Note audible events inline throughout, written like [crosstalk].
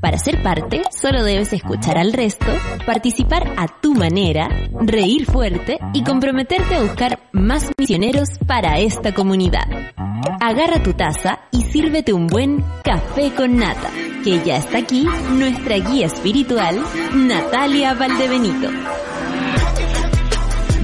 Para ser parte, solo debes escuchar al resto, participar a tu manera, reír fuerte y comprometerte a buscar más misioneros para esta comunidad. Agarra tu taza y sírvete un buen café con nata, que ya está aquí nuestra guía espiritual, Natalia Valdebenito.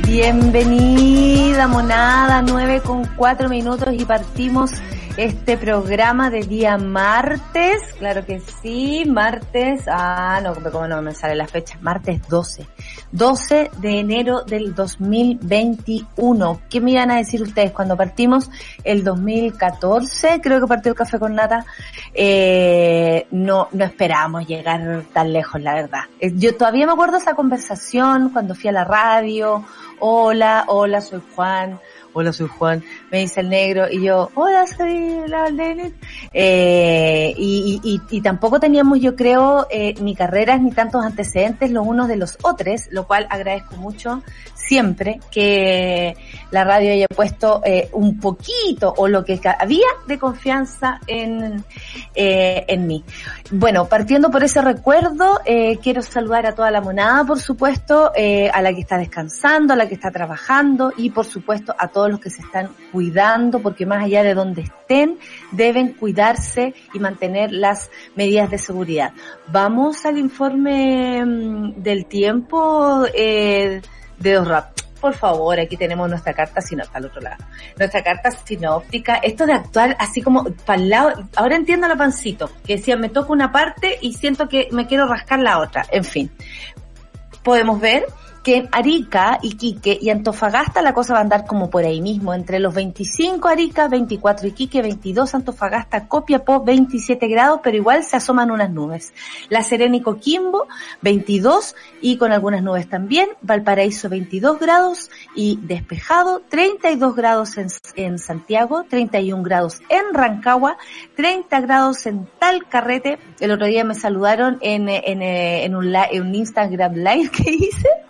Bienvenida, monada, 9 con 4 minutos y partimos este programa de día martes, claro que sí, martes, ah, no, como no me sale la fecha, martes 12, 12 de enero del 2021. ¿Qué me iban a decir ustedes cuando partimos el 2014? Creo que partió el café con nata, eh, no, no esperábamos llegar tan lejos, la verdad. Eh, Yo todavía me acuerdo esa conversación cuando fui a la radio, hola, hola, soy Juan, hola soy Juan, me dice el negro y yo, hola soy la. Eh, y, y, y, tampoco teníamos yo creo eh, ni carreras ni tantos antecedentes los unos de los otros, lo cual agradezco mucho siempre que la radio haya puesto eh, un poquito o lo que había de confianza en, eh, en mí. Bueno, partiendo por ese recuerdo, eh, quiero saludar a toda la monada, por supuesto, eh, a la que está descansando, a la que está trabajando y por supuesto a todos los que se están cuidando, porque más allá de donde estén, deben cuidarse y mantener las medidas de seguridad. Vamos al informe mm, del tiempo. Eh, de dos rap. Por favor, aquí tenemos nuestra carta sinóptica al otro lado. Nuestra carta sinóptica, esto de actuar así como para el lado, ahora entiendo la pancito, que decía me toca una parte y siento que me quiero rascar la otra. En fin, podemos ver que en Arica, Iquique y Antofagasta la cosa va a andar como por ahí mismo, entre los 25 Arica, 24 Iquique, 22 Antofagasta, Copiapó, 27 grados, pero igual se asoman unas nubes. La Serena y Coquimbo, 22 y con algunas nubes también. Valparaíso, 22 grados y despejado, 32 grados en, en Santiago, 31 grados en Rancagua, 30 grados en Talcarrete. El otro día me saludaron en, en, en, un, en un Instagram live [laughs] que hice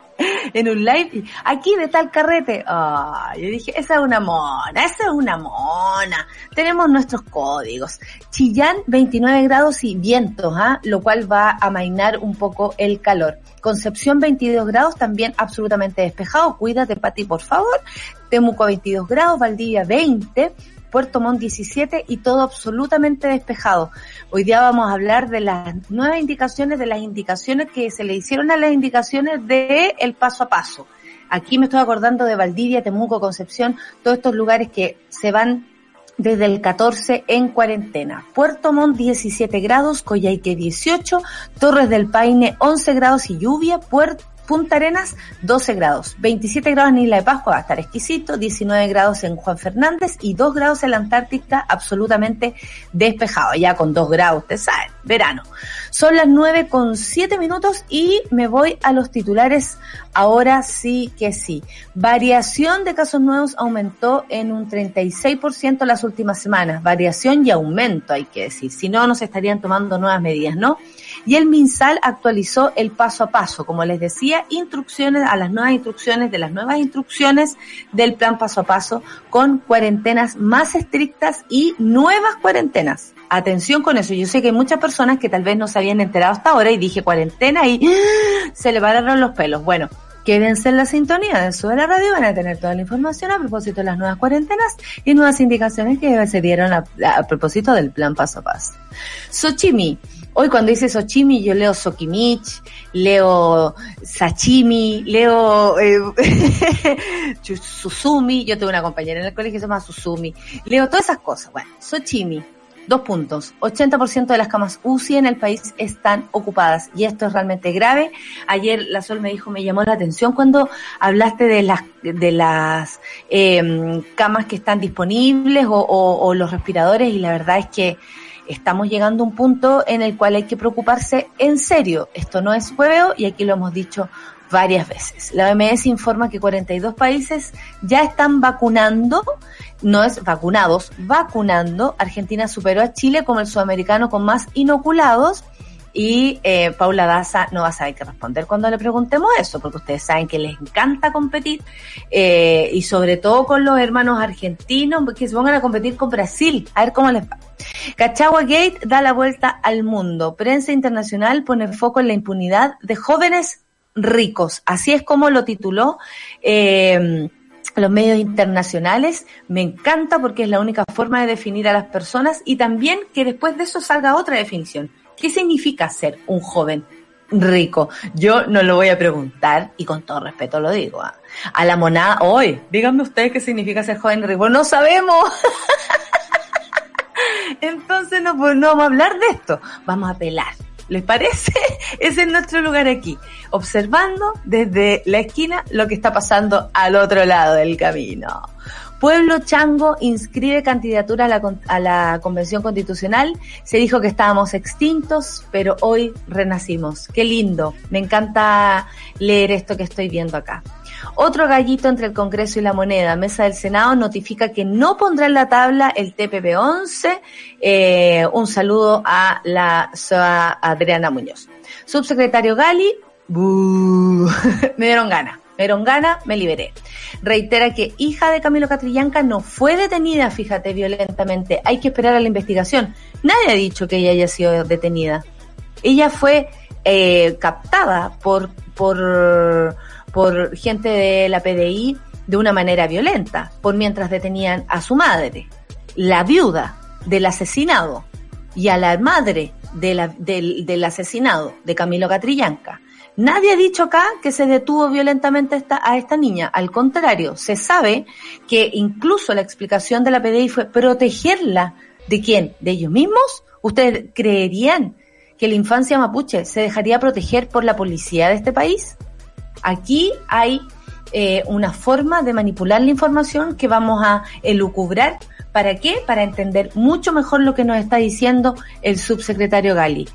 en un live, aquí de tal carrete. Ah, yo dije, esa es una mona, esa es una mona. Tenemos nuestros códigos. Chillán, 29 grados y vientos, ¿ah? lo cual va a amainar un poco el calor. Concepción, 22 grados, también absolutamente despejado. Cuídate, Pati, por favor. Temuco, 22 grados, Valdivia, 20. Puerto Montt 17 y todo absolutamente despejado. Hoy día vamos a hablar de las nuevas indicaciones, de las indicaciones que se le hicieron a las indicaciones de el paso a paso. Aquí me estoy acordando de Valdivia, Temuco, Concepción, todos estos lugares que se van desde el 14 en cuarentena. Puerto Montt 17 grados, Coyhaique 18, Torres del Paine 11 grados y lluvia, Puerto Punta Arenas, 12 grados. 27 grados en Isla de Pascua, va a estar exquisito. 19 grados en Juan Fernández y 2 grados en la Antártica, absolutamente despejado. Ya con 2 grados, ustedes saben, verano. Son las 9 con 7 minutos y me voy a los titulares ahora sí que sí. Variación de casos nuevos aumentó en un 36% las últimas semanas. Variación y aumento, hay que decir. Si no, nos estarían tomando nuevas medidas, ¿no? Y el MinSal actualizó el paso a paso, como les decía, instrucciones a las nuevas instrucciones de las nuevas instrucciones del plan paso a paso con cuarentenas más estrictas y nuevas cuarentenas. Atención con eso. Yo sé que hay muchas personas que tal vez no se habían enterado hasta ahora y dije cuarentena y [gasps] se le pararon los pelos. Bueno, Quédense en la sintonía de Sube la Radio, van a tener toda la información a propósito de las nuevas cuarentenas y nuevas indicaciones que se dieron a, a propósito del plan paso a paso. Xochimi, Hoy cuando dice Sochimi, yo leo Sokimich, leo Sachimi, leo eh, [laughs] Susumi, yo tengo una compañera en el colegio que se llama Susumi, leo todas esas cosas. Bueno, Sochimi, Dos puntos. 80% de las camas UCI en el país están ocupadas y esto es realmente grave. Ayer la Sol me dijo, me llamó la atención cuando hablaste de las de las eh, camas que están disponibles o, o, o los respiradores y la verdad es que estamos llegando a un punto en el cual hay que preocuparse en serio. Esto no es hueveo y aquí lo hemos dicho varias veces. La OMS informa que 42 países ya están vacunando, no es vacunados, vacunando. Argentina superó a Chile como el sudamericano con más inoculados. Y eh, Paula Daza no va a saber qué responder cuando le preguntemos eso, porque ustedes saben que les encanta competir, eh, y sobre todo con los hermanos argentinos, que se pongan a competir con Brasil, a ver cómo les va. Cachagua Gate da la vuelta al mundo. Prensa internacional pone foco en la impunidad de jóvenes ricos. Así es como lo tituló eh, los medios internacionales. Me encanta porque es la única forma de definir a las personas y también que después de eso salga otra definición. ¿Qué significa ser un joven rico? Yo no lo voy a preguntar y con todo respeto lo digo. ¿ah? A la monada, hoy, díganme ustedes qué significa ser joven rico. No sabemos. [laughs] Entonces no, pues, no vamos a hablar de esto. Vamos a apelar ¿Les parece? [laughs] Ese es nuestro lugar aquí, observando desde la esquina lo que está pasando al otro lado del camino. Pueblo Chango inscribe candidatura a la, a la, Convención Constitucional. Se dijo que estábamos extintos, pero hoy renacimos. Qué lindo. Me encanta leer esto que estoy viendo acá. Otro gallito entre el Congreso y la moneda. Mesa del Senado notifica que no pondrá en la tabla el TPP-11. Eh, un saludo a la Adriana Muñoz. Subsecretario Gali, [laughs] me dieron ganas. Dieron ganas, me liberé. Reitera que hija de Camilo Catrillanca no fue detenida, fíjate, violentamente. Hay que esperar a la investigación. Nadie ha dicho que ella haya sido detenida. Ella fue eh, captada por, por, por gente de la PDI de una manera violenta, por mientras detenían a su madre, la viuda del asesinado y a la madre de del, del asesinado de Camilo Catrillanca Nadie ha dicho acá que se detuvo violentamente a esta, a esta niña. Al contrario, se sabe que incluso la explicación de la PDI fue protegerla. ¿De quién? ¿De ellos mismos? ¿Ustedes creerían que la infancia mapuche se dejaría proteger por la policía de este país? Aquí hay eh, una forma de manipular la información que vamos a elucubrar. ¿Para qué? Para entender mucho mejor lo que nos está diciendo el subsecretario Gali.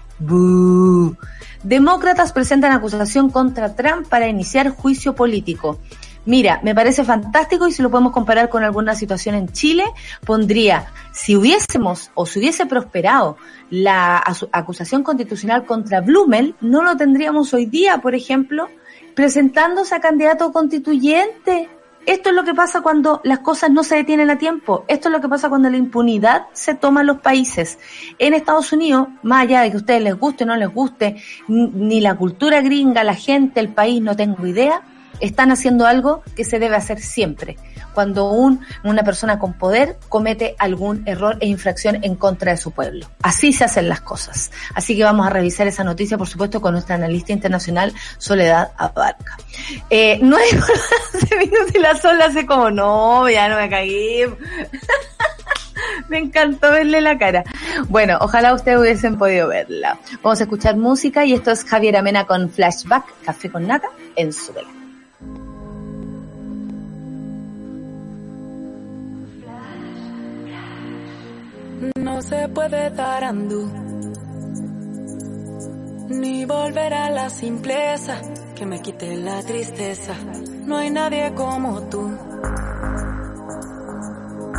Demócratas presentan acusación contra Trump para iniciar juicio político. Mira, me parece fantástico y si lo podemos comparar con alguna situación en Chile, pondría, si hubiésemos o si hubiese prosperado la acusación constitucional contra Blumel, no lo tendríamos hoy día, por ejemplo, presentándose a candidato constituyente. Esto es lo que pasa cuando las cosas no se detienen a tiempo. Esto es lo que pasa cuando la impunidad se toma en los países. En Estados Unidos, más allá de que a ustedes les guste o no les guste, ni la cultura gringa, la gente, el país, no tengo idea, están haciendo algo que se debe hacer siempre. Cuando un, una persona con poder comete algún error e infracción en contra de su pueblo. Así se hacen las cosas. Así que vamos a revisar esa noticia, por supuesto, con nuestra analista internacional, Soledad Abarca. Eh, [laughs] no hay minutos y la sola hace como, no, ya no me caí. [laughs] Me encantó verle la cara. Bueno, ojalá ustedes hubiesen podido verla. Vamos a escuchar música y esto es Javier Amena con Flashback, Café con Nata, en su vela. Se puede dar andú, ni volver a la simpleza que me quite la tristeza. No hay nadie como tú,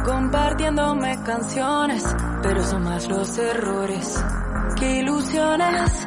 compartiéndome canciones, pero son más los errores que ilusiones.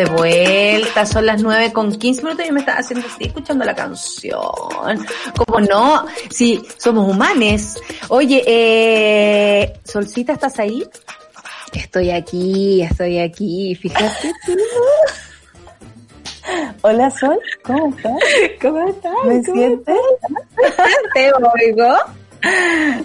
De vuelta, son las 9 con 15 minutos y me está haciendo así escuchando la canción. ¿Cómo no? Sí, somos humanes. Oye, eh, Solcita, ¿estás ahí? Estoy aquí, estoy aquí, fíjate. [laughs] Hola Sol, ¿cómo estás? ¿Cómo estás? ¿Me ¿Cómo sientes? [laughs] ¿Te oigo?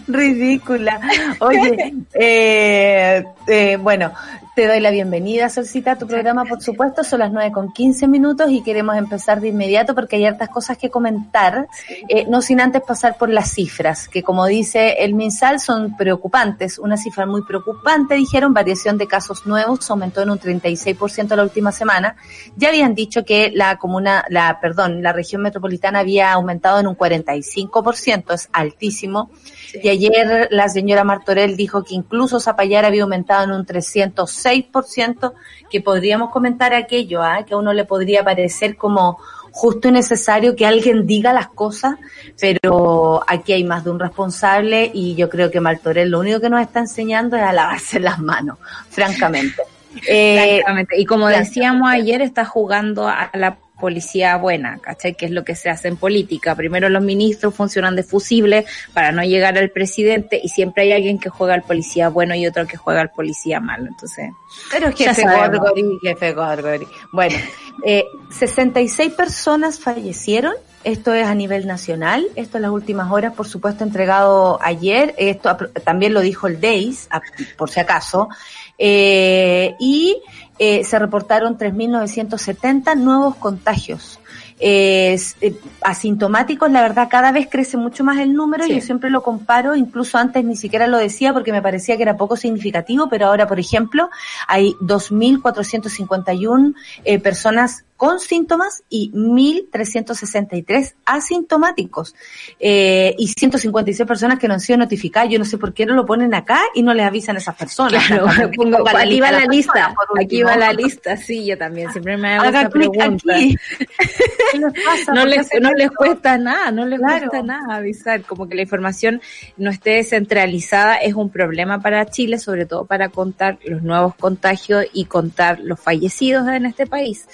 Ridícula. Oye, [laughs] eh, eh, bueno, te doy la bienvenida, Solcita, a tu programa, por supuesto. Son las 9 con 15 minutos y queremos empezar de inmediato porque hay hartas cosas que comentar, eh, no sin antes pasar por las cifras, que como dice el MinSal son preocupantes. Una cifra muy preocupante, dijeron, variación de casos nuevos aumentó en un 36% la última semana. Ya habían dicho que la comuna, la, perdón, la región metropolitana había aumentado en un 45%, es altísimo. Y ayer la señora Martorell dijo que incluso Zapallar había aumentado en un 306%, que podríamos comentar aquello, ¿ah? que a uno le podría parecer como justo y necesario que alguien diga las cosas, pero aquí hay más de un responsable y yo creo que Martorell lo único que nos está enseñando es a lavarse las manos, francamente. [laughs] Eh, Exactamente. Y como claro. decíamos ayer, está jugando a la policía buena, ¿cachai? Que es lo que se hace en política. Primero los ministros funcionan de fusible para no llegar al presidente y siempre hay alguien que juega al policía bueno y otro que juega al policía malo. Entonces, Pero jefe. Gorgori, jefe Gorgori. Bueno, [laughs] eh, 66 personas fallecieron. Esto es a nivel nacional. Esto en las últimas horas, por supuesto, entregado ayer. Esto también lo dijo el DEIS, por si acaso. Eh, y eh, se reportaron 3.970 nuevos contagios. Eh, eh, asintomáticos, la verdad, cada vez crece mucho más el número. Sí. Yo siempre lo comparo, incluso antes ni siquiera lo decía porque me parecía que era poco significativo, pero ahora, por ejemplo, hay 2.451 eh, personas con síntomas y 1.363 asintomáticos eh, y 156 personas que no han sido notificadas. Yo no sé por qué no lo ponen acá y no les avisan a esas personas. claro, [laughs] O sea, pongo- aquí va la lista, aquí va la lista, sí, yo también, siempre me hago Haga esa pregunta. [laughs] aquí. ¿Qué les pasa? no ¿Por qué les, no les cuesta nada, no les Claro. cuesta nada avisar, como que la información no esté descentralizada es un problema para Chile, sobre todo para contar los nuevos contagios y contar los fallecidos en este país.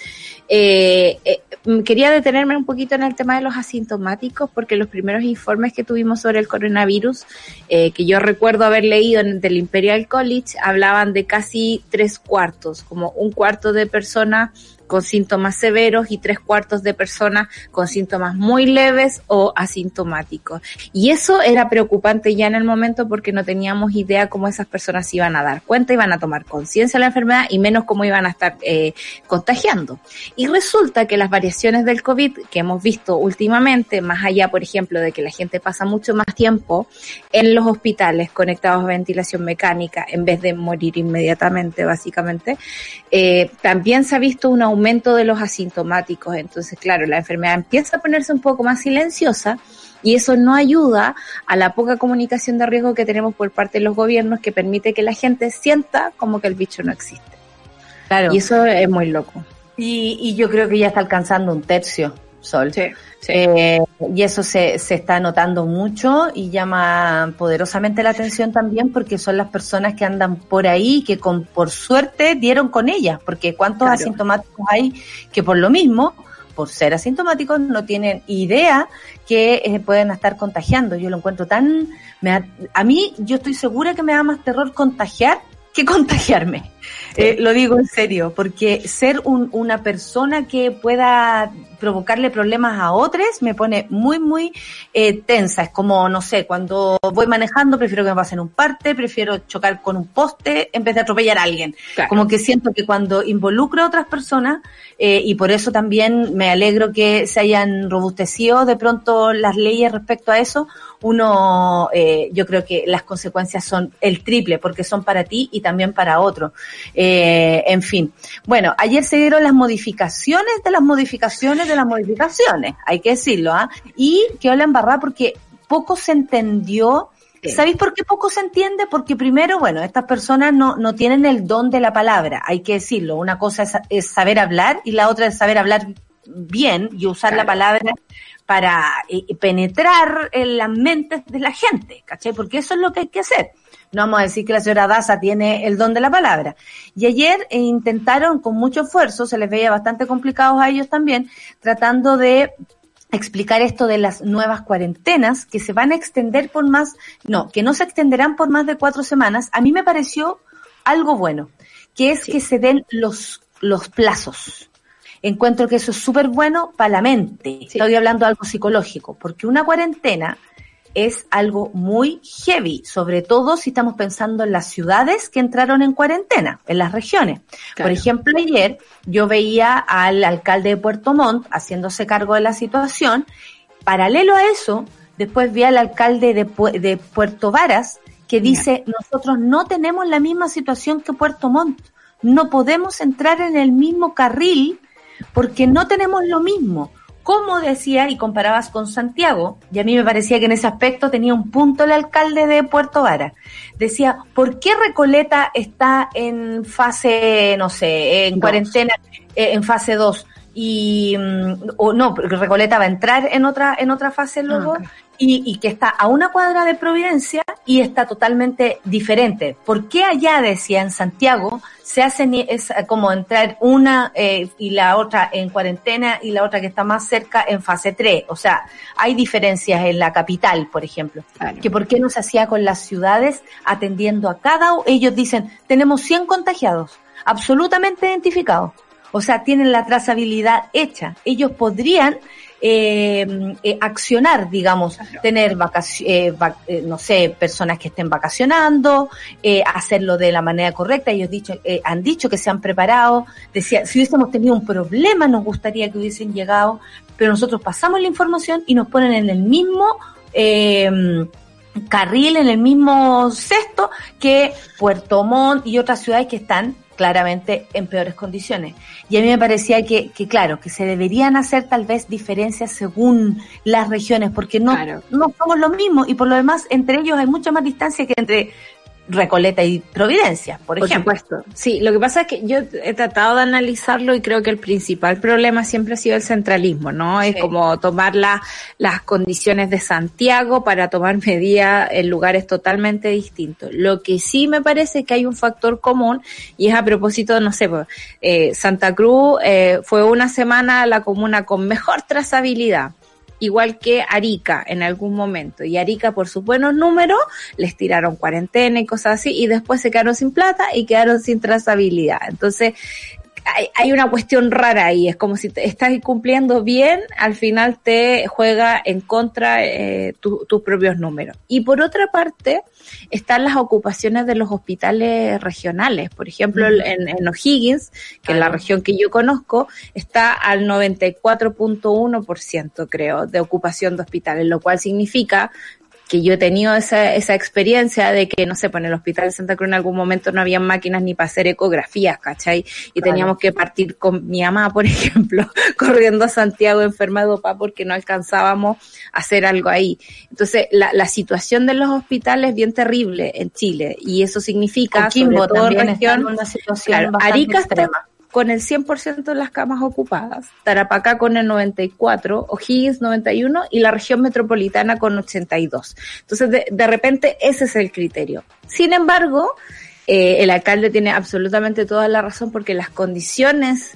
Eh, eh, mm, quería detenerme un poquito en el tema de los asintomáticos porque los primeros informes que tuvimos sobre el coronavirus, eh, que yo recuerdo haber leído en el del Imperial College, hablaban de casi tres cuartos, como un cuarto de personas con síntomas severos y tres cuartos de personas con síntomas muy leves o asintomáticos. Y eso era preocupante ya en el momento porque no teníamos idea cómo esas personas se iban a dar cuenta, iban a tomar conciencia de la enfermedad y menos cómo iban a estar eh, contagiando. Y resulta que las variaciones del COVID que hemos visto últimamente, más allá, por ejemplo, de que la gente pasa mucho más tiempo en los hospitales conectados a ventilación mecánica en vez de morir inmediatamente, básicamente, eh, también se ha visto un aumento de los asintomáticos. Entonces, claro, la enfermedad empieza a ponerse un poco más silenciosa y eso no ayuda a la poca comunicación de riesgo que tenemos por parte de los gobiernos que permite que la gente sienta como que el bicho no existe. Claro. Y eso es muy loco. Y, y yo creo que ya está alcanzando un tercio, Sol. Sí, sí. Eh, y eso se, se está notando mucho y llama poderosamente la atención también porque son las personas que andan por ahí que con por suerte dieron con ellas, porque cuántos Claro. asintomáticos hay que por lo mismo, por ser asintomáticos, no tienen idea que eh, pueden estar contagiando. Yo lo encuentro tan... Me da- a mí yo estoy segura que me da más terror contagiar que contagiarme. Eh, lo digo en serio, porque ser un- una persona que pueda provocarle problemas a otros me pone muy, muy eh, tensa. Es como, no sé, cuando voy manejando prefiero que me pasen un parte, prefiero chocar con un poste en vez de atropellar a alguien. Claro. Como que siento que cuando involucro a otras personas, eh, y por eso también me alegro que se hayan robustecido de pronto las leyes respecto a eso, uno, eh, yo creo que las consecuencias son el triple, porque son para ti y también para otro. Eh, en fin. Bueno, ayer se dieron las modificaciones de las modificaciones de las modificaciones, hay que decirlo, ¿ah? Y quedó la embarrada porque poco se entendió. ¿Sabéis por qué poco se entiende? Porque primero, bueno, estas personas no, no tienen el don de la palabra, hay que decirlo. Una cosa es, es saber hablar y la otra es saber hablar bien y usar la palabra para eh, penetrar en las mentes de la gente, ¿cachai? Porque eso es lo que hay que hacer. No vamos a decir que la señora Daza tiene el don de la palabra. Y ayer eh, intentaron con mucho esfuerzo, se les veía bastante complicados a ellos también, tratando de explicar esto de las nuevas cuarentenas que se van a extender por más, no, que no se extenderán por más de cuatro semanas, a mí me pareció algo bueno, que es que se den los, los plazos. Encuentro que eso es súper bueno para la mente. Estoy hablando de algo psicológico, porque una cuarentena es algo muy heavy, sobre todo si estamos pensando en las ciudades que entraron en cuarentena, en las regiones. Claro. Por ejemplo, ayer yo veía al alcalde de Puerto Montt haciéndose cargo de la situación. Paralelo a eso, después vi al alcalde de, Pu- de Puerto Varas que dice, nosotros no tenemos la misma situación que Puerto Montt. No podemos entrar en el mismo carril porque no tenemos lo mismo. Como decía, y comparabas con Santiago, y a mí me parecía que en ese aspecto tenía un punto el alcalde de Puerto Vara. Decía, ¿por qué Recoleta está en fase, no sé, en Dos. cuarentena, eh, en fase 2? Y, mm, o no, porque Recoleta va a entrar en otra, en otra fase luego, ok. Y, y que está a una cuadra de Providencia y está totalmente diferente. ¿Por qué allá, decía en Santiago, se hace ni- es como entrar una eh, y la otra en cuarentena y la otra que está más cerca en fase 3? O sea, hay diferencias en la capital, por ejemplo. Claro. Que por qué no se hacía con las ciudades atendiendo a cada ellos dicen, tenemos 100 contagiados, absolutamente identificados. O sea, tienen la trazabilidad hecha. Ellos podrían eh, eh, accionar, digamos, tener vacaciones, no sé, personas que estén vacacionando, eh, hacerlo de la manera correcta. Ellos dicho, eh, han dicho que se han preparado. Decía, si hubiésemos tenido un problema, nos gustaría que hubiesen llegado, pero nosotros pasamos la información y nos ponen en el mismo eh, carril, en el mismo cesto que Puerto Montt y otras ciudades que están claramente en peores condiciones. Y a mí me parecía que, que claro, que se deberían hacer tal vez diferencias según las regiones, porque no, Claro. no somos lo mismo y por lo demás entre ellos hay mucha más distancia que entre Recoleta y Providencia, por, Por ejemplo. supuesto. Sí, lo que pasa es que yo he tratado de analizarlo y creo que el principal problema siempre ha sido el centralismo, ¿no? Es como tomar la- las condiciones de Santiago para tomar [laughs] medidas en lugares totalmente distintos. Lo que sí me parece es que hay un factor común y es a propósito, no sé, pues, eh, Santa Cruz eh, fue una semana la comuna con mejor trazabilidad igual que Arica en algún momento. Y Arica, por sus buenos números, les tiraron cuarentena y cosas así, y después se quedaron sin plata y quedaron sin trazabilidad. Entonces, hay, hay una cuestión rara ahí, es como si te estás cumpliendo bien, al final te juega en contra eh, tu- tus propios números. Y por otra parte, están las ocupaciones de los hospitales regionales. Por ejemplo, en, en O'Higgins, que es la región que yo conozco, está al 94.1%, creo, de ocupación de hospitales, lo cual significa que yo he tenido esa, esa experiencia de que, no sé, pues en el hospital de Santa Cruz en algún momento no había máquinas ni para hacer ecografías, ¿cachai? Y teníamos que partir con mi mamá, por [laughs] ejemplo, corriendo a Santiago enferma de dopa porque no alcanzábamos a hacer algo ahí. Entonces, la, la situación de los hospitales es bien terrible en Chile y eso significa, Coquimbo sobre todo también está región, en una situación Claro, bastante Arica está. Con el 100% de las camas ocupadas, Tarapacá con el 94, O'Higgins 91 y la región metropolitana con 82. Entonces, de, de repente, ese es el criterio. Sin embargo, eh, el alcalde tiene absolutamente toda la razón porque las condiciones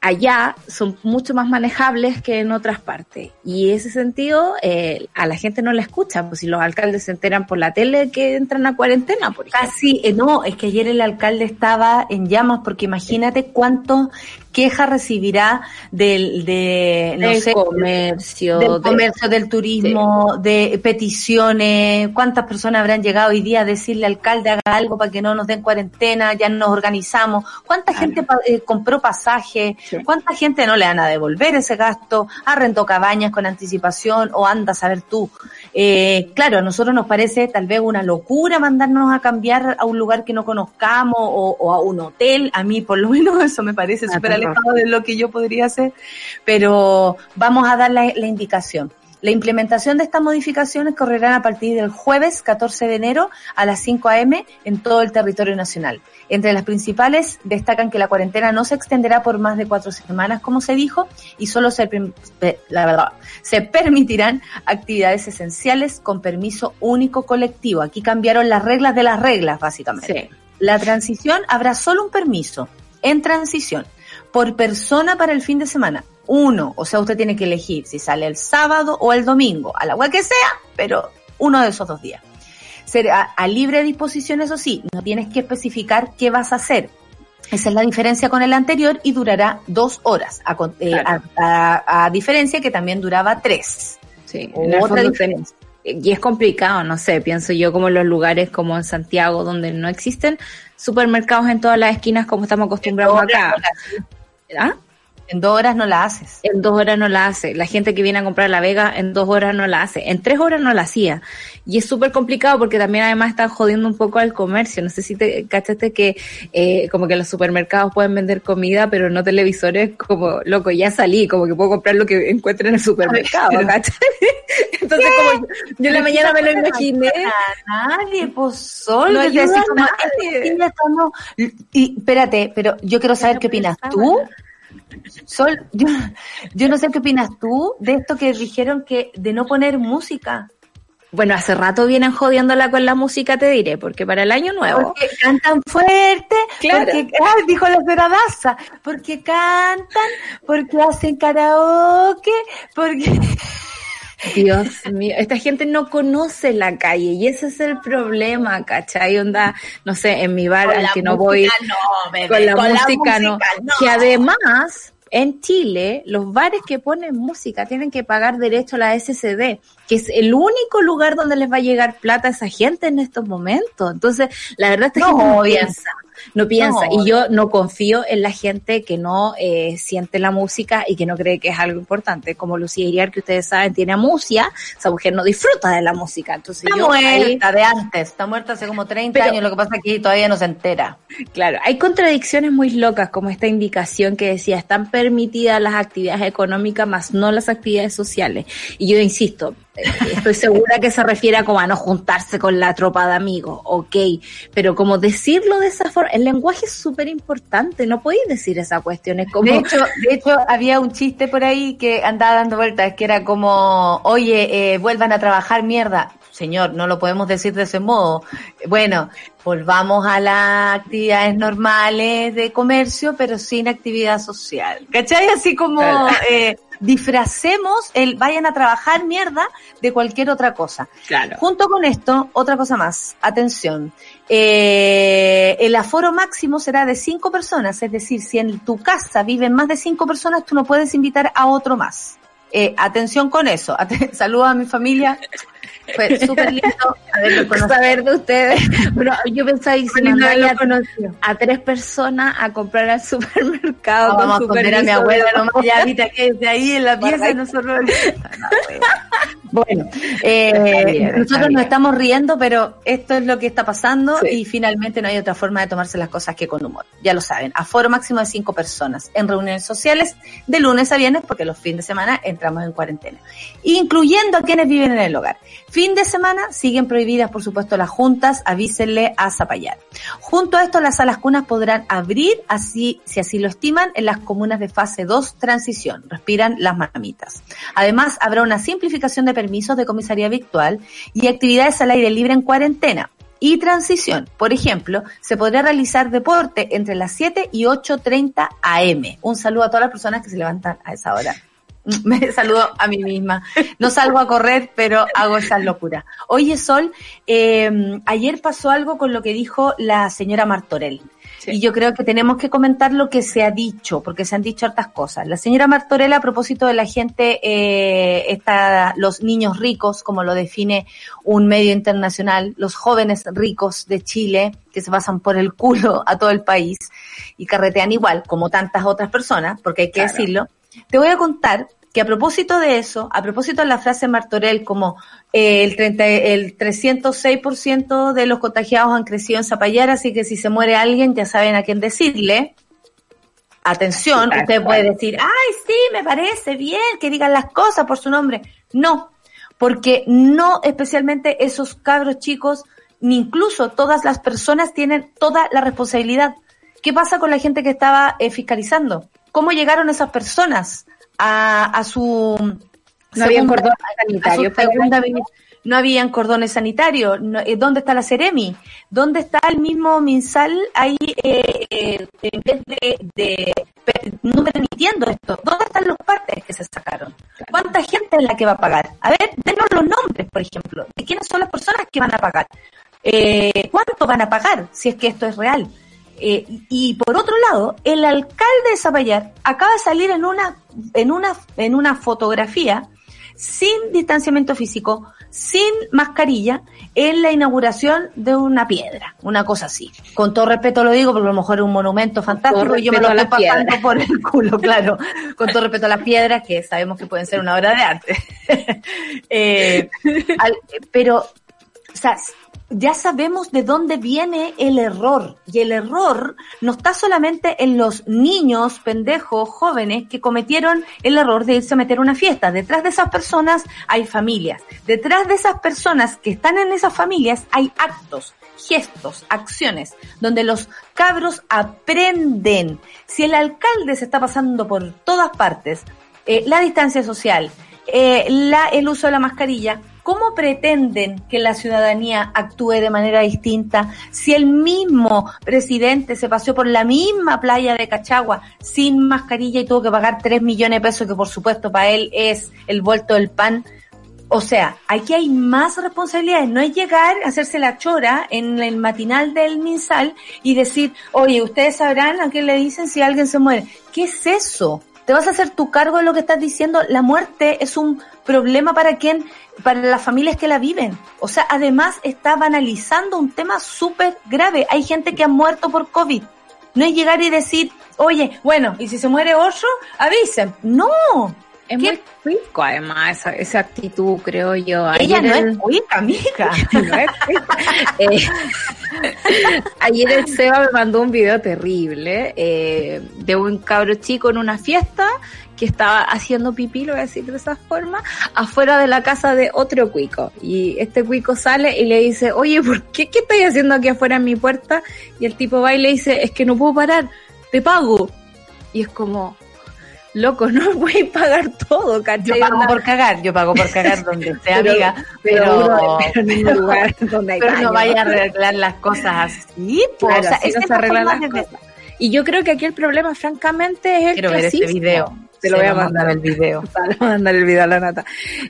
allá son mucho más manejables que en otras partes. Y ese sentido, eh, a la gente no la escucha, pues si los alcaldes se enteran por la tele que entran a cuarentena, por. Casi, eh, no, es que ayer el alcalde estaba en llamas porque imagínate cuánto quejas recibirá del de no del sé, comercio, del de- comercio, del turismo, de peticiones, cuántas personas habrán llegado hoy día a decirle al alcalde haga algo para que no nos den cuarentena, ya nos organizamos, cuánta gente eh, compró pasaje, Sí. cuánta gente no le van a devolver ese gasto, arrendó cabañas con anticipación o anda a saber tú. Eh, claro, a nosotros nos parece tal vez una locura mandarnos a cambiar a un lugar que no conozcamos o, o a un hotel. A mí, por lo [laughs] menos, eso me parece Ah, súper alejado de lo que yo podría hacer. Pero vamos a dar la, la indicación. La implementación de estas modificaciones correrán a partir del jueves 14 de enero a las 5 a.m. en todo el territorio nacional. Entre las principales destacan que la cuarentena no se extenderá por más de cuatro semanas, como se dijo, y solo se, la verdad, se permitirán actividades esenciales con permiso único colectivo. Aquí cambiaron las reglas de las reglas, básicamente. Sí. La transición habrá solo un permiso en transición por persona para el fin de semana. Uno, o sea, usted tiene que elegir si sale el sábado o el domingo, a la cual que sea, pero uno de esos dos días. Será a libre disposición, eso sí, no tienes que especificar qué vas a hacer. Esa es la diferencia con el anterior y durará dos horas, a, eh, Claro. a- a- a diferencia que también duraba tres. Sí, Otra fondo diferencia. ten- y es complicado, no sé, pienso yo como en los lugares como en Santiago donde no existen supermercados en todas las esquinas como estamos acostumbrados acá. ¿Ah? En dos horas no la haces. En dos horas no la hace. La gente que viene a comprar la Vega en dos horas no la hace. En tres horas no la hacía. Y es súper complicado porque también además están jodiendo un poco al comercio. No sé si te cachaste que eh, como que los supermercados pueden vender comida, pero no televisores como, loco, ya salí, como que puedo comprar lo que encuentre en el supermercado, Pero- ¿cachai? [laughs] Entonces como yo, yo en la mañana me lo imaginé. A nadie, pues sol. No ayuda así como. Y espérate, pero yo quiero saber qué opinas tú. Sol, yo, yo no sé qué opinas tú de esto que dijeron que de no poner música. Bueno, hace rato vienen jodiéndola con la música, te diré, porque para el año nuevo. Porque cantan fuerte, Claro. porque, ah, dijo la señora Daza, porque cantan, porque hacen karaoke, porque... Dios mío, esta gente no conoce la calle y ese es el problema, ¿cachai? Onda, no sé, en mi bar al que no voy, no, bebé, con la con la música no. Que además, en Chile, los bares que ponen música tienen que pagar derecho a la SCD, que es el único lugar donde les va a llegar plata a esa gente en estos momentos. Entonces, la verdad, esta No gente no piensa. No piensa. No. y yo no confío en la gente que no eh, siente la música y que no cree que es algo importante. Como Lucía Iriar, que ustedes saben, tiene amusia. Esa mujer no disfruta de la música. Entonces Está yo ahí- muerta de antes, está muerta hace como 30 Pero- años, lo que pasa es que todavía no se entera. Claro, hay contradicciones muy locas, como esta indicación que decía, están permitidas las actividades económicas, más no las actividades sociales. Y yo insisto, [laughs] estoy segura que se refiere a como a no juntarse con la tropa de amigos, ok, pero como decirlo de esa forma, el lenguaje es súper importante, no podéis decir esa cuestión, es como... De hecho, de hecho, había un chiste por ahí que andaba dando vueltas, que era como, oye, eh, vuelvan a trabajar, mierda. Señor, no lo podemos decir de ese modo. Bueno, volvamos a las actividades normales de comercio, pero sin actividad social. ¿Cachai? Así como, Claro. eh, disfracemos el vayan a trabajar mierda de cualquier otra cosa. Claro. Junto con esto, otra cosa más, atención, eh, el aforo máximo será de cinco personas, es decir, si en tu casa viven más de cinco personas, tú no puedes invitar a otro más. Eh, atención con eso. [laughs] Saludos a mi familia. Fue súper lindo haberlo saber de ustedes. Pero yo pensaba y si mandáis a, tres personas a comprar al supermercado. No, con vamos a poner a mi abuela nomás, ya ahorita que desde ahí en la pieza nosotros... Bueno, [laughs] eh, bien, nosotros nos estamos riendo, pero esto es lo que está pasando Sí. y finalmente no hay otra forma de tomarse las cosas que con humor. Ya lo saben, aforo máximo de cinco personas en reuniones sociales de lunes a viernes, porque los fines de semana entramos en cuarentena, incluyendo a quienes viven en el hogar. Fin de semana siguen prohibidas, por supuesto, las juntas, avísenle a Zapallar. Junto a esto, las salas cunas podrán abrir, así, si así lo estiman, en las comunas de fase 2 transición. Respiran las mamitas. Además, habrá una simplificación de permisos de comisaría virtual y actividades al aire libre en cuarentena. Y transición. Por ejemplo, se podrá realizar deporte entre las 7 y 8.30 am. Un saludo a todas las personas que se levantan a esa hora. [laughs] Me saludo a mí misma. No salgo a correr, pero hago esa locura. Oye, Sol, eh, ayer pasó algo con lo que dijo la señora Martorell. Sí. Y yo creo que tenemos que comentar lo que se ha dicho, porque se han dicho hartas cosas. La señora Martorell, a propósito de la gente, eh, está, los niños ricos, como lo define un medio internacional, los jóvenes ricos de Chile, que se pasan por el culo a todo el país y carretean igual, como tantas otras personas, porque hay que Claro. decirlo. Te voy a contar que a propósito de eso, a propósito de la frase Martorell como eh, el, 30, el 306% de los contagiados han crecido en Zapallar, así que si se muere alguien ya saben a quién decirle. Atención, usted puede decir, ay, sí, me parece bien que digan las cosas por su nombre. No, porque no especialmente esos cabros chicos, ni incluso todas las personas tienen toda la responsabilidad. ¿Qué pasa con la gente que estaba eh, fiscalizando? ¿Cómo llegaron esas personas a, a su No había cordón su sanitario. segunda no habían cordones sanitarios. No- eh, ¿Dónde está la Ceremi? ¿Dónde está el mismo Minsal ahí eh, eh, en vez de, de- no permitiendo esto? ¿Dónde están los partes que se sacaron? ¿Cuánta gente es la que va a pagar? A ver, denos los nombres, por ejemplo, de quiénes son las personas que van a pagar. Eh, ¿Cuánto van a pagar si es que esto es real? Eh, y por otro lado, el alcalde de Zapallar acaba de salir en una, en una, en una fotografía sin distanciamiento físico, sin mascarilla, en la inauguración de una piedra, una cosa así. Con todo respeto lo digo, porque a lo mejor es un monumento fantástico y yo me lo estoy pasando por el culo, [laughs] claro. Con todo respeto a las piedras, que sabemos que pueden ser una obra de arte. [laughs] Eh, al- pero, o sea, ya sabemos de dónde viene el error. Y el error no está solamente en los niños, pendejos, jóvenes que cometieron el error de irse a meter a una fiesta. Detrás de esas personas hay familias. Detrás de esas personas que están en esas familias hay actos, gestos, acciones, donde los cabros aprenden. Si el alcalde se está pasando por todas partes, eh, la distancia social, eh, la, el uso de la mascarilla, ¿cómo pretenden que la ciudadanía actúe de manera distinta si el mismo presidente se paseó por la misma playa de Cachagua sin mascarilla y tuvo que pagar 3 millones de pesos, que por supuesto para él es el vuelto del pan? O sea, aquí hay más responsabilidades. No es llegar a hacerse la chora en el matinal del Minsal y decir, oye, ustedes sabrán a qué le dicen si alguien se muere. ¿Qué es eso? ¿Te vas a hacer tu cargo de lo que estás diciendo? La muerte es un problema para quien, para las familias que la viven. O sea, además está banalizando un tema súper grave. Hay gente que ha muerto por COVID. No es llegar y decir, oye, bueno, y si se muere otro, avisen. No, Es ¿Qué? muy cuico, además, esa, esa actitud, creo yo. ella no el- [laughs] es cuica, amiga. no es [laughs] cuico. Eh, ayer el Seba me mandó un video terrible eh, de un cabro chico en una fiesta que estaba haciendo pipí, lo voy a decir de esa forma, afuera de la casa de otro cuico. Y este cuico sale y le dice, oye, ¿por qué? ¿Qué estáis haciendo aquí afuera en mi puerta? Y el tipo va y le dice, es que no puedo parar, te pago. Y es como, loco, no [laughs] voy a pagar todo, Yo ¿cachai? pago Onda, por cagar, yo pago por cagar donde [laughs] sea, Pero- amiga, pero, pero, pero en lugar [laughs] donde hay pero no vaya a arreglar las cosas así, po. Claro, o sea, así no se la arreglan las cosas. Y yo creo que aquí el problema, francamente, es el Quiero ver este clasismo. video. Te lo voy a mandar. el video. [laughs] Para mandar el video a la nata.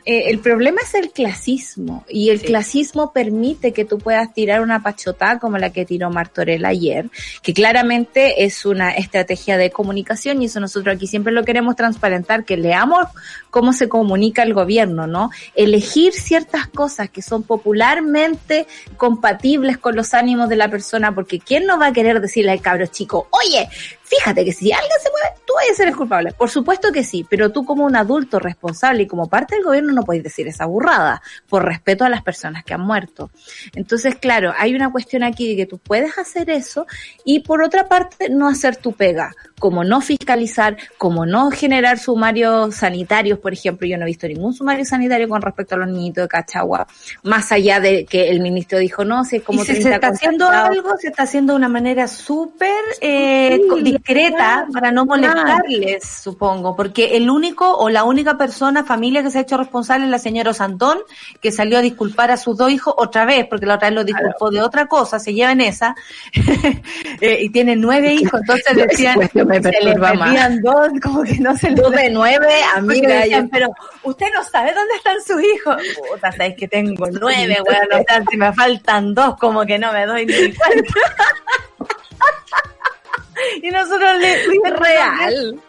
Eh, el problema es el clasismo y el Sí. clasismo permite que tú puedas tirar una pachotá como la que tiró Martorell ayer, que claramente es una estrategia de comunicación y eso nosotros aquí siempre lo queremos transparentar, que leamos cómo se comunica el gobierno, ¿no? Elegir ciertas cosas que son popularmente compatibles con los ánimos de la persona, porque ¿quién no va a querer decirle al cabro chico, oye, fíjate que si alguien se mueve, tú vas a ser el culpable? Por supuesto que sí, pero tú como un adulto responsable y como parte del gobierno no puedes decir esa burrada, por respeto a las personas que han muerto. Entonces, claro, hay una cuestión aquí de que tú puedes hacer eso y por otra parte no hacer tu pega, como no fiscalizar, como no generar sumarios sanitarios, por ejemplo, yo no he visto ningún sumario sanitario con respecto a los niñitos de Cachagua, más allá de que el ministro dijo, no, si es como y si se 30 está haciendo algo, se está haciendo de una manera súper eh, Sí, discreta claro, para no claro. molestarles, supongo, porque el único o la única persona, familia que se ha hecho responsable es la señora Santón, que salió a disculpar a sus dos hijos otra vez, porque la otra vez lo disculpó de otra cosa, se lleva en esa, [laughs] eh, y tiene nueve hijos, entonces [laughs] decían, me se le perturba más. perdían dos, como que no se Dos de nueve, amiga, decían, pero usted no sabe dónde están sus hijos. Puta, sabes que tengo nueve, weón. O sea, si me faltan dos, como que no me doy ni cuenta. [laughs] y nosotros le es real.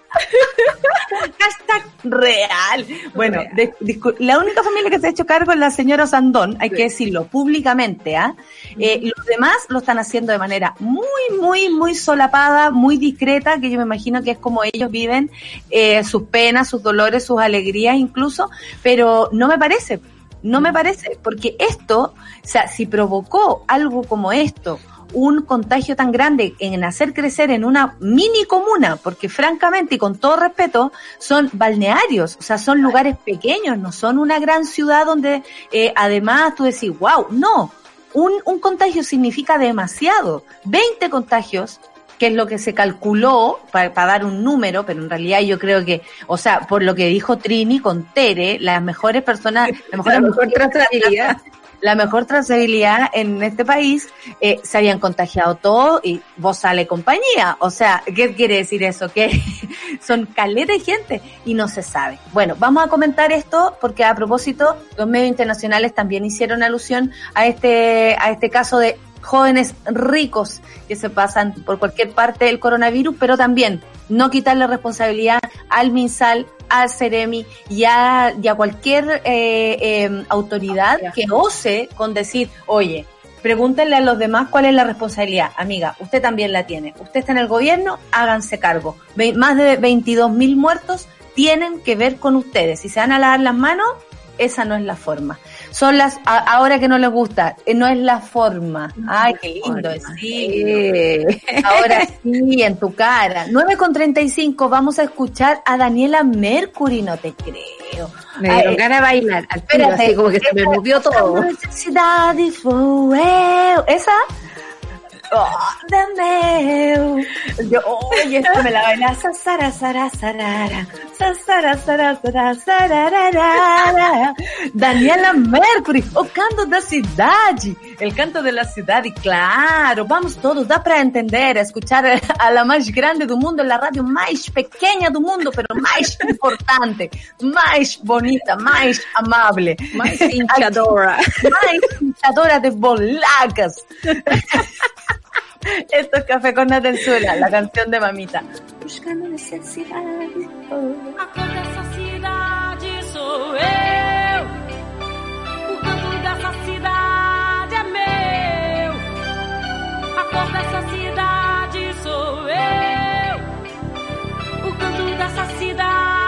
Hashtag real. Bueno, Real. la única familia que se ha hecho cargo es la señora Sandón, hay que decirlo públicamente, ¿ah? Eh, los demás lo están haciendo de manera muy, muy, muy solapada, muy discreta, que yo me imagino que es como ellos viven eh, sus penas, sus dolores, sus alegrías incluso, pero no me parece, no me parece, porque esto, o sea, si provocó algo como esto, un contagio tan grande en hacer crecer en una mini comuna, porque francamente y con todo respeto, son balnearios, o sea, son lugares pequeños, no son una gran ciudad donde eh, además tú decís, wow, no, un, un contagio significa demasiado, 20 contagios que es lo que se calculó para, dar un número, pero en realidad yo creo que, o sea, por lo que dijo Trini con Tere, las mejores personas, las mejores La mejor trazabilidad. [laughs] la mejor trazabilidad en este país, eh, se habían contagiado todos y vos sale compañía. O sea, ¿qué quiere decir eso? Que [laughs] son caleta de gente y no se sabe. Bueno, vamos a comentar esto porque a propósito, los medios internacionales también hicieron alusión a este, a este caso de jóvenes ricos que se pasan por cualquier parte del coronavirus, pero también no quitarle responsabilidad al MinSal, al Ceremi y a, y a cualquier eh, eh, autoridad que ose con decir, oye, pregúntenle a los demás cuál es la responsabilidad. Amiga, usted también la tiene. Usted está en el gobierno, háganse cargo. Ve- más de 22 mil muertos tienen que ver con ustedes. Si se van a lavar las manos, esa no es la forma. Son las, a- ahora que no les gusta, eh, no es la forma. Ay, qué lindo es. Sí. Ahora sí, en tu cara. 9 con 35, vamos a escuchar a Daniela Mercury, no te creo. Me dieron ganas de bailar. Al espérate, así como que se me movió todo. Necesidad y fuego. ¿Esa? Yo, oye, esto me la baila. Sasara, sara, sarara. Sasara, sara, sara, sararara. Daniela Mercury, o canto da cidade. El canto de la ciudad. Y claro, vamos todos, dá para entender, escuchar a la más grande do mundo, la radio más pequeña do mundo, pero más importante, más bonita, más amable. Más hinchadora. más hinchadora de bolacas. [laughs] Esto es Café con Natenzuela, la canción de mamita. Buscando necesidades. A cor dessa cidade sou eu. O canto dessa cidade é meu. A cor dessa cidade sou eu. O canto dessa cidade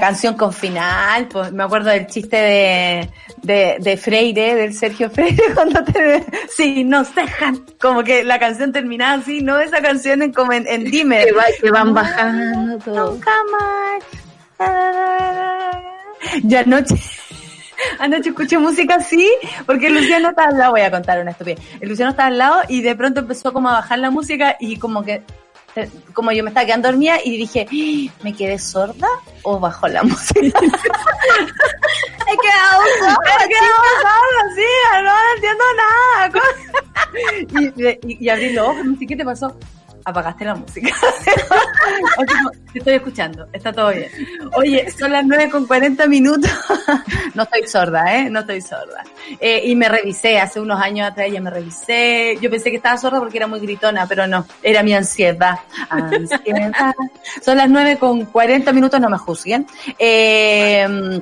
Canción con final, pues me acuerdo del chiste de, de, de Freire, del Sergio Freire, [laughs] cuando te, sí, nos dejan, como que la canción terminaba así, no esa canción en, como en, en Dimmer. Que, va- que van bajando todo. Nunca más. Y anoche, [laughs] anoche escuché música así, porque Luciano estaba al lado, voy a contar una estupidez. El Luciano estaba al lado y de pronto empezó como a bajar la música y como que, como yo me estaba quedando dormida y dije, "Ah, ¿me quedé sorda o bajó la música? He quedado sorda, he quedado sorda, sí, no, entiendo nada. [laughs] y, y, y abrí los ojos, no sé qué te pasó. Apagaste la música. [laughs] Te estoy escuchando, está todo bien. Oye, son las 9 con 40 minutos. [laughs] no estoy sorda, ¿eh? No estoy sorda. Eh, y me revisé, hace unos años atrás ya me revisé. Yo pensé que estaba sorda porque era muy gritona, pero no, era mi ansiedad. Ansiedad. Son las 9 con 40 minutos, no me juzguen. Eh,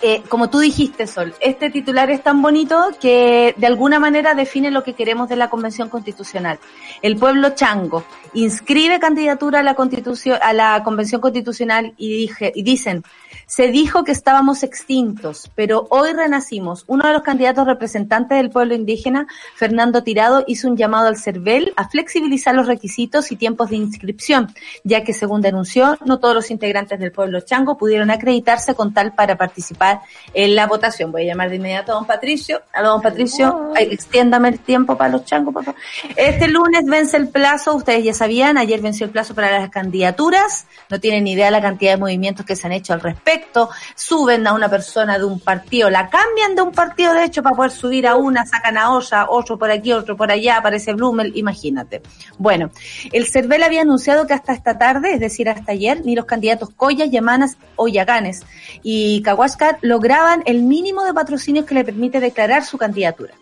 eh, como tú dijiste, Sol, este titular es tan bonito que de alguna manera define lo que queremos de la Convención Constitucional. El pueblo chango inscribe candidatura a la Constitución, a la Convención Constitucional y, dije, y dicen, se dijo que estábamos extintos, pero hoy renacimos. Uno de los candidatos representantes del pueblo indígena, Fernando Tirado, hizo un llamado al CERVEL a flexibilizar los requisitos y tiempos de inscripción, ya que según denunció, no todos los integrantes del pueblo chango pudieron acreditarse con tal para participar en la votación. Voy a llamar de inmediato a don Patricio. A don Patricio, extiéndame el tiempo para los changos, por favor. Este lunes vence el plazo, ustedes ya sabían, ayer venció el plazo para las candidaturas, no tienen ni idea la cantidad de movimientos que se han hecho al respecto, suben a una persona de un partido, la cambian de un partido de hecho para poder subir a una, sacan a olla, otro por aquí, otro por allá, aparece Blumel, imagínate. Bueno, el CERVEL había anunciado que hasta esta tarde, es decir, hasta ayer, ni los candidatos Collas, Yamanas o Yaganes y Cahuáscar lograban el mínimo de patrocinios que le permite declarar su candidatura.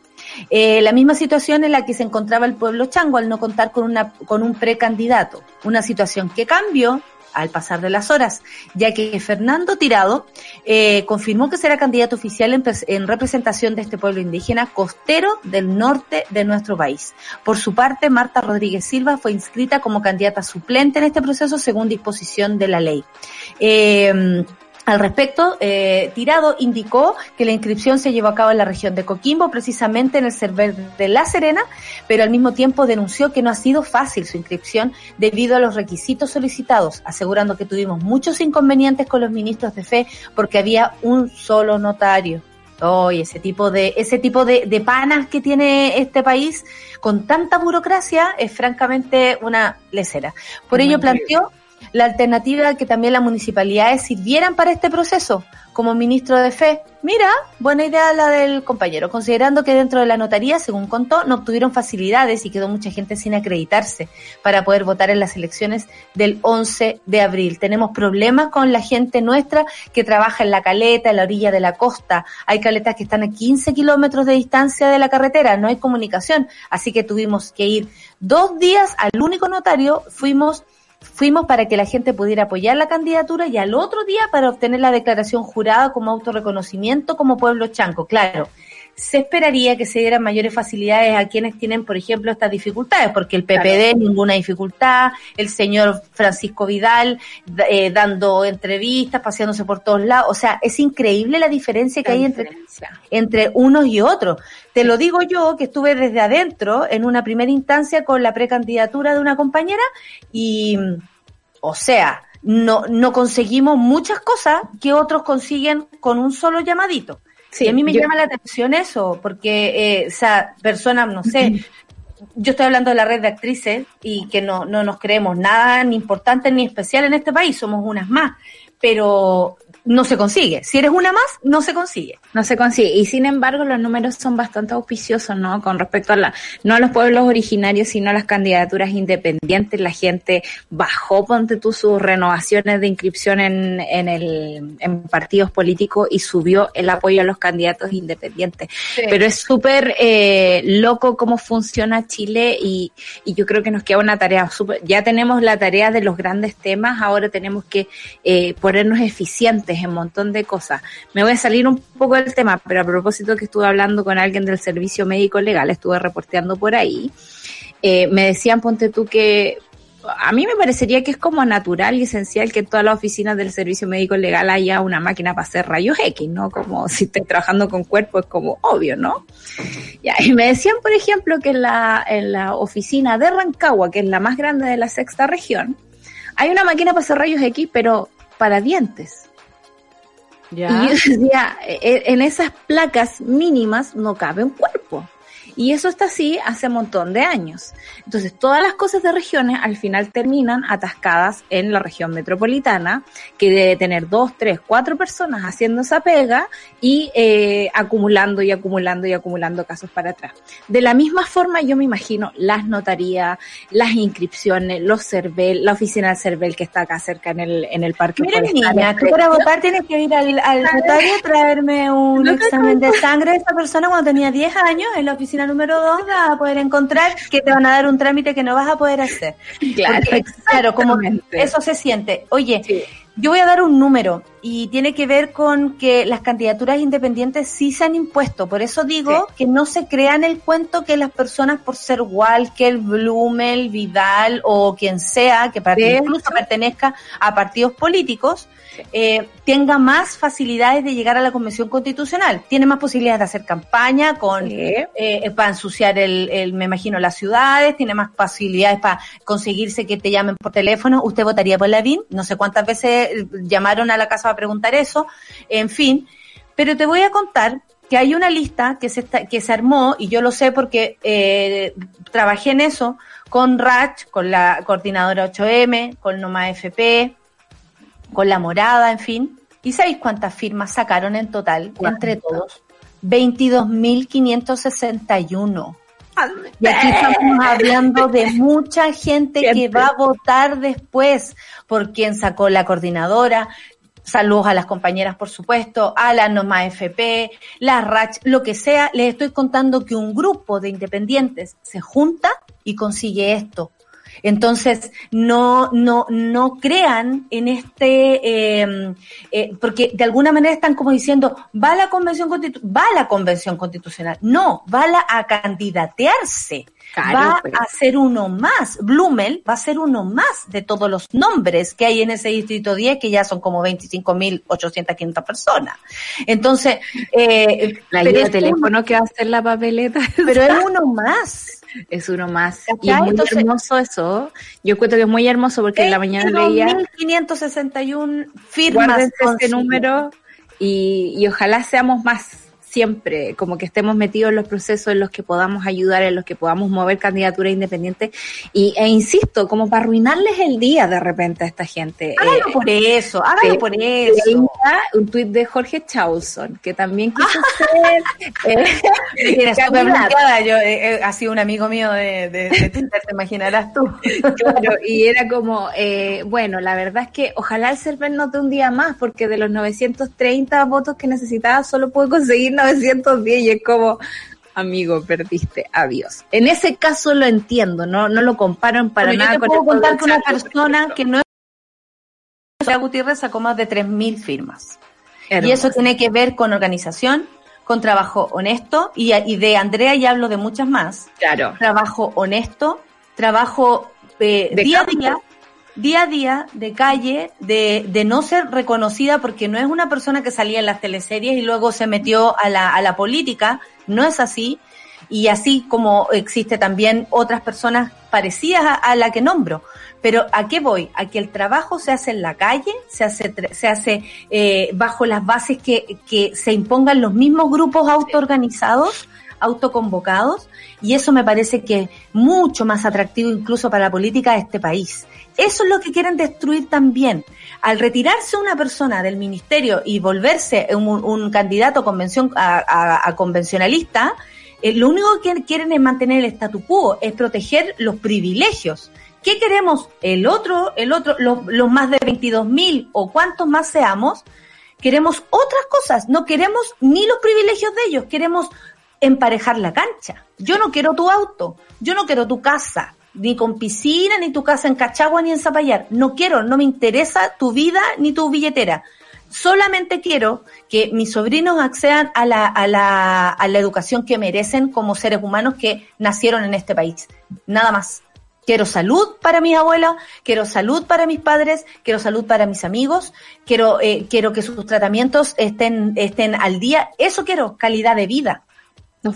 Eh, la misma situación en la que se encontraba el pueblo chango al no contar con, una, con un precandidato, una situación que cambió al pasar de las horas, ya que Fernando Tirado eh, confirmó que será candidato oficial en, pres- en representación de este pueblo indígena costero del norte de nuestro país. Por su parte, Marta Rodríguez Silva fue inscrita como candidata suplente en este proceso según disposición de la ley. Eh, al respecto, eh, Tirado indicó que la inscripción se llevó a cabo en la región de Coquimbo, precisamente en el server de La Serena, pero al mismo tiempo denunció que no ha sido fácil su inscripción debido a los requisitos solicitados, asegurando que tuvimos muchos inconvenientes con los ministros de fe porque había un solo notario. Oye, ese tipo de, ese tipo de, de panas que tiene este país con tanta burocracia es francamente una lecera. Por ello planteó la alternativa que también las municipalidades sirvieran para este proceso. Como ministro de Fe, mira, buena idea la del compañero, considerando que dentro de la notaría, según contó, no obtuvieron facilidades y quedó mucha gente sin acreditarse para poder votar en las elecciones del 11 de abril. Tenemos problemas con la gente nuestra que trabaja en la caleta, en la orilla de la costa. Hay caletas que están a 15 kilómetros de distancia de la carretera, no hay comunicación, así que tuvimos que ir dos días al único notario, fuimos fuimos para que la gente pudiera apoyar la candidatura y al otro día para obtener la declaración jurada como autorreconocimiento como pueblo chanco. Claro, se esperaría que se dieran mayores facilidades a quienes tienen, por ejemplo, estas dificultades, porque el PPD ninguna dificultad, el señor Francisco Vidal eh, dando entrevistas, paseándose por todos lados, o sea, es increíble la diferencia que La hay entre entre unos y otros. Te lo digo yo, que estuve desde adentro en una primera instancia con la precandidatura de una compañera y, o sea, no, no conseguimos muchas cosas que otros consiguen con un solo llamadito. Sí, y a mí me yo- llama la atención eso, porque eh, esa persona, no sé, yo estoy hablando de la red de actrices y que no, no nos creemos nada ni importante ni especial en este país, somos unas más, pero no se consigue. Si eres una más, no se consigue. No se consigue. Y sin embargo, los números son bastante auspiciosos, ¿no? Con respecto a la, no a los pueblos originarios, sino a las candidaturas independientes. La gente bajó, ponte tú, sus renovaciones de inscripción en, en el, en partidos políticos y subió el apoyo a los candidatos independientes. Pero es súper eh, loco cómo funciona Chile y, y yo creo que nos queda una tarea súper, ya tenemos la tarea de los grandes temas, ahora tenemos que eh, ponernos eficientes en un montón de cosas. Me voy a salir un poco del tema, pero a propósito que estuve hablando con alguien del servicio médico legal, estuve reporteando por ahí, eh, me decían, ponte tú que a mí me parecería que es como natural y esencial que en todas las oficinas del servicio médico legal haya una máquina para hacer rayos X, ¿no? Como si estoy trabajando con cuerpo es como obvio, ¿no? Ya, y me decían, por ejemplo, que en la, en la oficina de Rancagua, que es la más grande de la sexta región, hay una máquina para hacer rayos X, pero para dientes. Ya. Y [laughs] decía, e- en esas placas mínimas no cabe un cuerpo. Y eso está así hace un montón de años. Entonces, todas las cosas de regiones al final terminan atascadas en la región metropolitana, que debe tener dos, tres, cuatro personas haciendo esa pega y eh, acumulando y acumulando y acumulando casos para atrás. De la misma forma, yo me imagino las notarías, las inscripciones, los CERVEL, la oficina del CERVEL que está acá cerca en el, en el parque. Mira, niña, tú para votar tienes que ir al, al notario a traerme un No examen de sangre de esa persona cuando tenía 10 años. En la oficina número 2 vas a poder encontrar que te van a dar un trámite que no vas a poder hacer. Claro, Porque, [laughs] claro, como eso se siente. Oye, Sí. Yo voy a dar un número y tiene que ver con que las candidaturas independientes sí se han impuesto. Por eso digo que no se crean el cuento que las personas por ser Walker, Blumel, Vidal o quien sea, que para- De incluso pertenezca a partidos políticos, eh, tenga más facilidades de llegar a la Convención Constitucional. Tiene más posibilidades de hacer campaña con Sí. eh, para ensuciar el, el, me imagino, las ciudades, tiene más facilidades para conseguirse que te llamen por teléfono. ¿Usted votaría por la VIN? No sé cuántas veces eh, llamaron a la casa para preguntar eso. En fin, pero te voy a contar que hay una lista que se, está, que se armó, y yo lo sé porque eh, trabajé en eso, con Rach, con la coordinadora 8M, con Noma FP, con La Morada, en fin. ¿Y sabéis cuántas firmas sacaron en total, entre todos? 22.561. Y aquí estamos hablando de mucha gente que va a votar después por quien sacó la coordinadora. Saludos a las compañeras, por supuesto, a la Noma FP, la RACH, lo que sea. Les estoy contando que un grupo de independientes se junta y consigue esto. Entonces, no, no, no crean en este, eh, eh, porque de alguna manera están como diciendo, va a la convención va a la convención constitucional. No, va a, la- a candidatearse. Claro, va a ser uno más. Blumel va a ser uno más de todos los nombres que hay en ese distrito 10, que ya son como 25.800, 500 personas. Entonces, eh, La guía de teléfono que va a hacer la papeleta. pero es [laughs] uno más. Es uno más. ¿Cachai? Y es muy Entonces- hermoso eso. Yo cuento que es muy hermoso porque en la mañana leía, 22.561 firmas. guárdense ese número y, y ojalá seamos más siempre, como que estemos metidos en los procesos en los que podamos ayudar, en los que podamos mover candidaturas independientes. Y, e insisto, como para arruinarles el día de repente a esta gente. Hágalo Eh, por eso, hágalo Sí. por eso. un tuit de Jorge Chausson, que también quiso [laughs] ser eh, bloqueada. Yo, eh, eh, ha sido un amigo mío de, de, de Tinder, te imaginarás tú. Claro, y era como, eh, bueno, la verdad es que ojalá el CERVEL no te un día más, porque de los 930 votos que necesitaba solo pude conseguir 910 y es como, amigo, perdiste, adiós. En ese caso lo entiendo, no, no lo comparan para Pero yo nada te con puedo contar que una persona que no es Gutiérrez sacó más de 3.000 firmas. Y Hermoso. eso tiene que ver con organización, con trabajo honesto, y, y de Andrea ya hablo de muchas más. Claro. Trabajo honesto, trabajo eh, De día a día, día a día, de calle, de, de no ser reconocida porque no es una persona que salía en las teleseries y luego se metió a la, a la política, no es así. Y así como existe también otras personas parecidas a, a la que nombro. Pero ¿a qué voy? A que el trabajo se hace en la calle, se hace, se hace eh, bajo las bases que, que se impongan los mismos grupos autoorganizados, autoconvocados, y eso me parece que es mucho más atractivo incluso para la política de este país. Eso es lo que quieren destruir también. Al retirarse una persona del ministerio y volverse un, candidato convención, a, a- a convencionalista, eh, lo único que quieren es mantener el statu quo, es proteger los privilegios. ¿Qué queremos? El otro, el otro, los, los más de 22 mil o cuantos más seamos, queremos otras cosas. No queremos ni los privilegios de ellos, queremos emparejar la cancha. Yo no quiero tu auto, yo no quiero tu casa, ni con piscina, ni tu casa en Cachagua, ni en Zapallar. No quiero, no me interesa tu vida ni tu billetera. Solamente quiero que mis sobrinos accedan a la, a la, a la educación que merecen como seres humanos que nacieron en este país. Nada más. Quiero salud para mis abuelos, quiero salud para mis padres, quiero salud para mis amigos, quiero, eh, quiero que sus tratamientos estén, estén al día. Eso quiero, calidad de vida.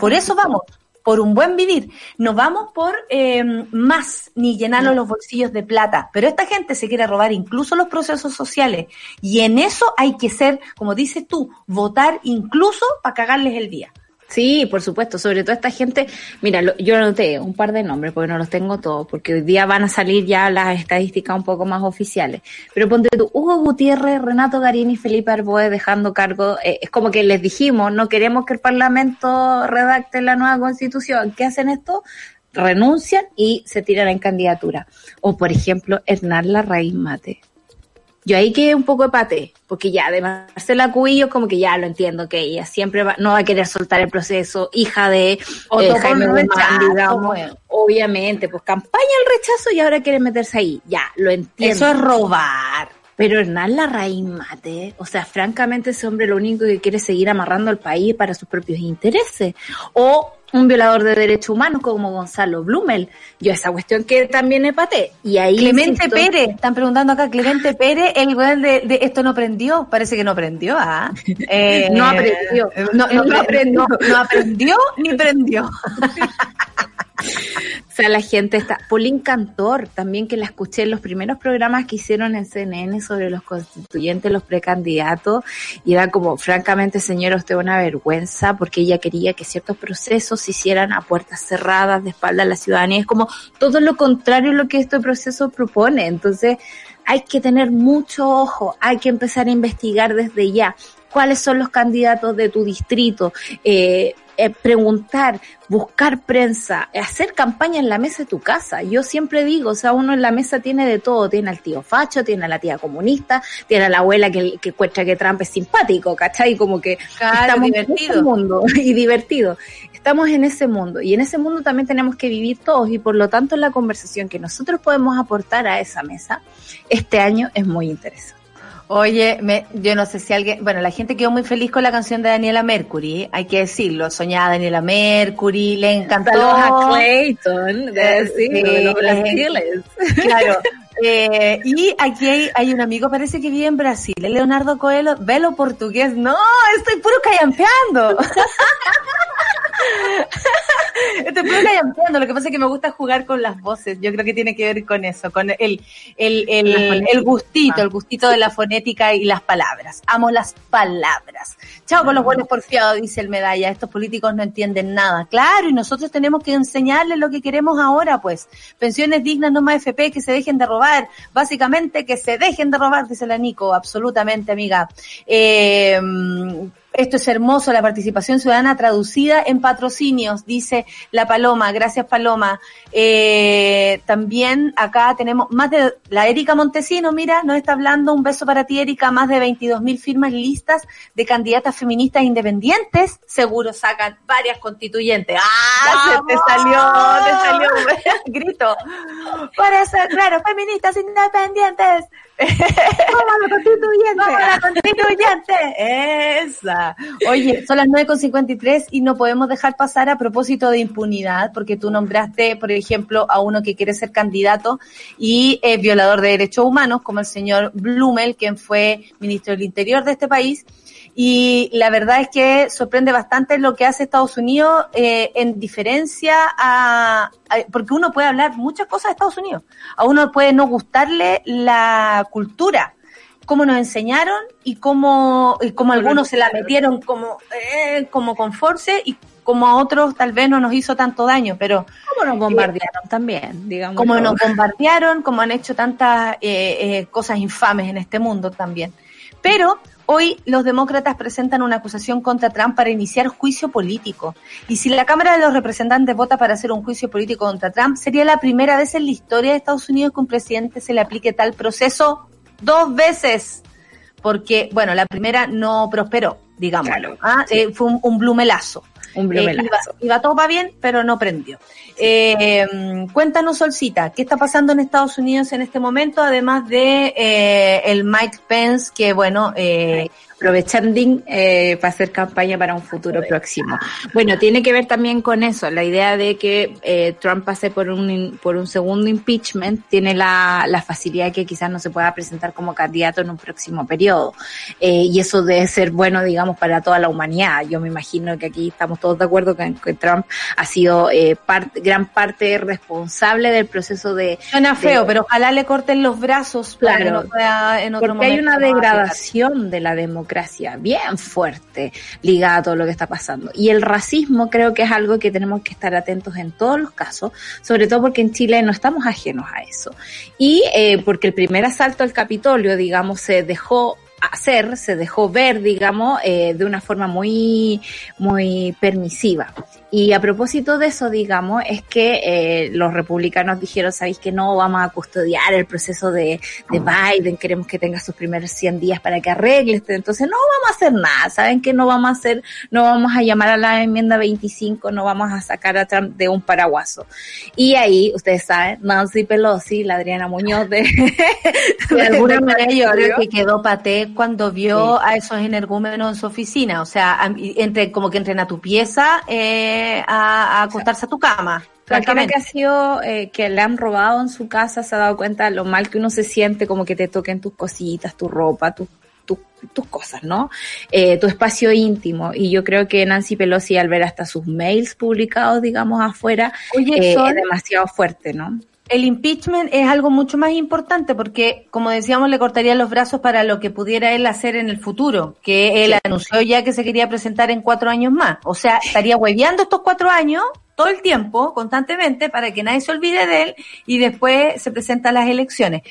Por eso vamos, por un buen vivir. No vamos por eh, más ni llenarnos los bolsillos de plata. Pero esta gente se quiere robar incluso los procesos sociales. Y en eso hay que ser, como dices tú, votar incluso para cagarles el día. Sí, por supuesto, sobre todo esta gente, mira, lo- yo anoté un par de nombres porque no los tengo todos, porque hoy día van a salir ya las estadísticas un poco más oficiales. Pero ponte tú, Hugo Gutiérrez, Renato Garini, Felipe Arboe dejando cargo, eh, es como que les dijimos, no queremos que el Parlamento redacte la nueva constitución. ¿Qué hacen esto? Renuncian y se tiran en candidatura. O por ejemplo, Hernán Larraín Mate. Yo ahí quedé un poco de pate, porque ya de Marcela Cubillo como que ya lo entiendo, que ella siempre va- no va a querer soltar el proceso, hija de eh, Jaime Guzmán, rechazo, digamos. bueno. Obviamente, pues campaña el rechazo y ahora quiere meterse ahí. Ya, lo entiendo. Eso es robar. Pero Hernán Larraín Mate, o sea, francamente ese hombre lo único que quiere es seguir amarrando al país para sus propios intereses. O un violador de derechos humanos como Gonzalo Blumel. Yo esa cuestión que también es paté. Y ahí Clemente insisto, Pérez, están preguntando acá, Clemente Pérez, el weón de, de esto no prendió, parece que no prendió, ¿ah? [laughs] Eh, No aprendió. No, no, [laughs] aprendió. no aprendió ni prendió. O sea, la gente está. Paulín Cantor, también que la escuché en los primeros programas que hicieron en CNN sobre los constituyentes, los precandidatos, y era como, francamente, señora, usted una vergüenza, porque ella quería que ciertos procesos se hicieran a puertas cerradas, de espalda a la ciudadanía. Es como todo lo contrario a lo que este proceso propone. Entonces, hay que tener mucho ojo, hay que empezar a investigar desde ya cuáles son los candidatos de tu distrito, eh, eh, preguntar, buscar prensa, hacer campaña en la mesa de tu casa. Yo siempre digo, o sea, uno en la mesa tiene de todo, tiene al tío facho, tiene a la tía comunista, tiene a la abuela que, que encuentra que Trump es simpático, ¿cachai? Como que Claro, estamos en divertido. ese mundo [laughs] y divertido. Estamos en ese mundo y en ese mundo también tenemos que vivir todos y por lo tanto la conversación que nosotros podemos aportar a esa mesa este año es muy interesante. Oye, me, yo no sé si alguien, bueno, la gente quedó muy feliz con la canción de Daniela Mercury, hay que decirlo, soñaba Daniela Mercury, le encantó. Saludos a Clayton, Eh, sí, sí, de los brasiles. [laughs] Claro. Eh, y aquí hay, hay un amigo, parece que vive en Brasil, Leonardo Coelho, velo portugués. No, estoy puro callampeando. [laughs] [laughs] Puro callampeando. Lo que pasa es que me gusta jugar con las voces. Yo creo que tiene que ver con eso, con el, el, el gustito, el gustito de la fonética y las palabras. Amo las palabras. Chao con los buenos porfiados, dice el medalla. Estos políticos no entienden nada. Claro, y nosotros tenemos que enseñarles lo que queremos ahora, pues. Pensiones dignas, no más FP, que se dejen de robar. Básicamente, que se dejen de robar, dice la Nico. Absolutamente, amiga. Eh, esto es hermoso, la participación ciudadana traducida en patrocinios, dice la Paloma. Gracias, Paloma. Eh, también acá tenemos más de la Erika Montesino, mira, nos está hablando. Un beso para ti, Erika. Más de 22 mil firmas listas de candidatas feministas independientes. Seguro sacan varias constituyentes. ¡Ah! Se te salió, te salió un [laughs] grito. Para ser, claro, feministas independientes. ¡Vamos a la constituyente! ¡Vamos a la constituyente! Esa. Oye, son las 9.53 y no podemos dejar pasar a propósito de impunidad, porque tú nombraste, por ejemplo, a uno que quiere ser candidato y es violador de derechos humanos, como el señor Blumel, quien fue ministro del Interior de este país. Y la verdad es que sorprende bastante lo que hace Estados Unidos eh, en diferencia a, a- porque uno puede hablar muchas cosas de Estados Unidos. A uno puede no gustarle la cultura, cómo nos enseñaron y cómo, y cómo algunos se la metieron como, eh, como con force y como a otros tal vez no nos hizo tanto daño, pero ¿Cómo nos bombardearon también, digamos? como nos bombardearon, como han hecho tantas eh, eh, cosas infames en este mundo también. Pero hoy los demócratas presentan una acusación contra Trump para iniciar juicio político. Y si la Cámara de los Representantes vota para hacer un juicio político contra Trump, sería la primera vez en la historia de Estados Unidos que un presidente se le aplique tal proceso dos veces. Porque, bueno, la primera no prosperó, digamos. Claro, ¿ah? Eh, fue un, un blumelazo. Un blumelazo. Eh, iba, iba todo para bien, pero no prendió. Eh, cuéntanos, Solcita, ¿qué está pasando en Estados Unidos en este momento? Además de eh, el Mike Pence, que bueno, eh, aprovechando eh, para hacer campaña para un futuro próximo. Bueno, tiene que ver también con eso, la idea de que eh, Trump pase por un por un segundo impeachment tiene la, la facilidad que quizás no se pueda presentar como candidato en un próximo periodo. Eh, y eso debe ser bueno, digamos, para toda la humanidad. Yo me imagino que aquí estamos todos de acuerdo que, que Trump ha sido eh, parte, gran parte responsable del proceso de... Suena de- feo, pero ojalá le corten los brazos para que Claro. no pueda en otro Porque hay momento una más degradación de la democracia bien fuerte ligada a todo lo que está pasando. Y el racismo creo que es algo que tenemos que estar atentos en todos los casos, sobre todo porque en Chile no estamos ajenos a eso. Y eh, porque el primer asalto al Capitolio, digamos, se dejó hacer, se dejó ver, digamos, eh, de una forma muy, muy permisiva. Y a propósito de eso, digamos, es que eh, los republicanos dijeron, sabéis que no vamos a custodiar el proceso de, de Biden, queremos que tenga sus primeros 100 días para que arregle este. Entonces no vamos a hacer nada, saben que no vamos a hacer, no vamos a llamar a la enmienda 25, no vamos a sacar a Trump de un paraguaso. Y ahí, ustedes saben, Nancy Pelosi, la Adriana Muñoz de, [laughs] De alguna manera yo creo que quedó cuando vio a esos energúmenos en su oficina. O sea, entre, como que entren a tu pieza eh, a, a acostarse a tu cama. Cualquiera que ha sido, eh, que le han robado en su casa se ha dado cuenta de lo mal que uno se siente, como que te toquen tus cositas, tu ropa, tus tus- tus cosas, ¿no? Eh, tu espacio íntimo. Y yo creo que Nancy Pelosi, al ver hasta sus mails publicados, digamos, afuera, Oye, eh, es demasiado fuerte, ¿no? El impeachment es algo mucho más importante porque, como decíamos, le cortaría los brazos para lo que pudiera él hacer en el futuro, que él anunció ya que se quería presentar en cuatro años más. O sea, estaría hueveando estos cuatro años todo el tiempo, constantemente, para que nadie se olvide de él y después se presenta a las elecciones.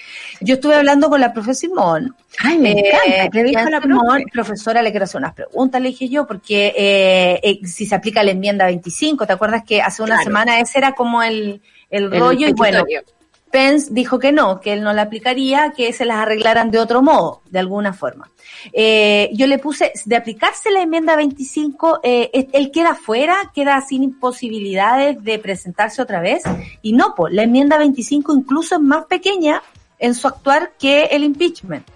Yo estuve hablando con la profesora Simón. Ay, me Eh, encanta. ¿Qué dijo la Simón, profe? profesora, le quiero hacer unas preguntas, le dije yo, porque eh, eh, si se aplica la enmienda 25, ¿te acuerdas que hace una Claro. semana ese era como el, el El rollo? y bueno. Pence dijo que no, que él no la aplicaría, que se las arreglaran de otro modo, de alguna forma. Eh, yo le puse, de aplicarse la enmienda 25, eh, él- él queda fuera, queda sin posibilidades de presentarse otra vez. Y no, pues, la enmienda 25 incluso es más pequeña en su actuar que el impeachment.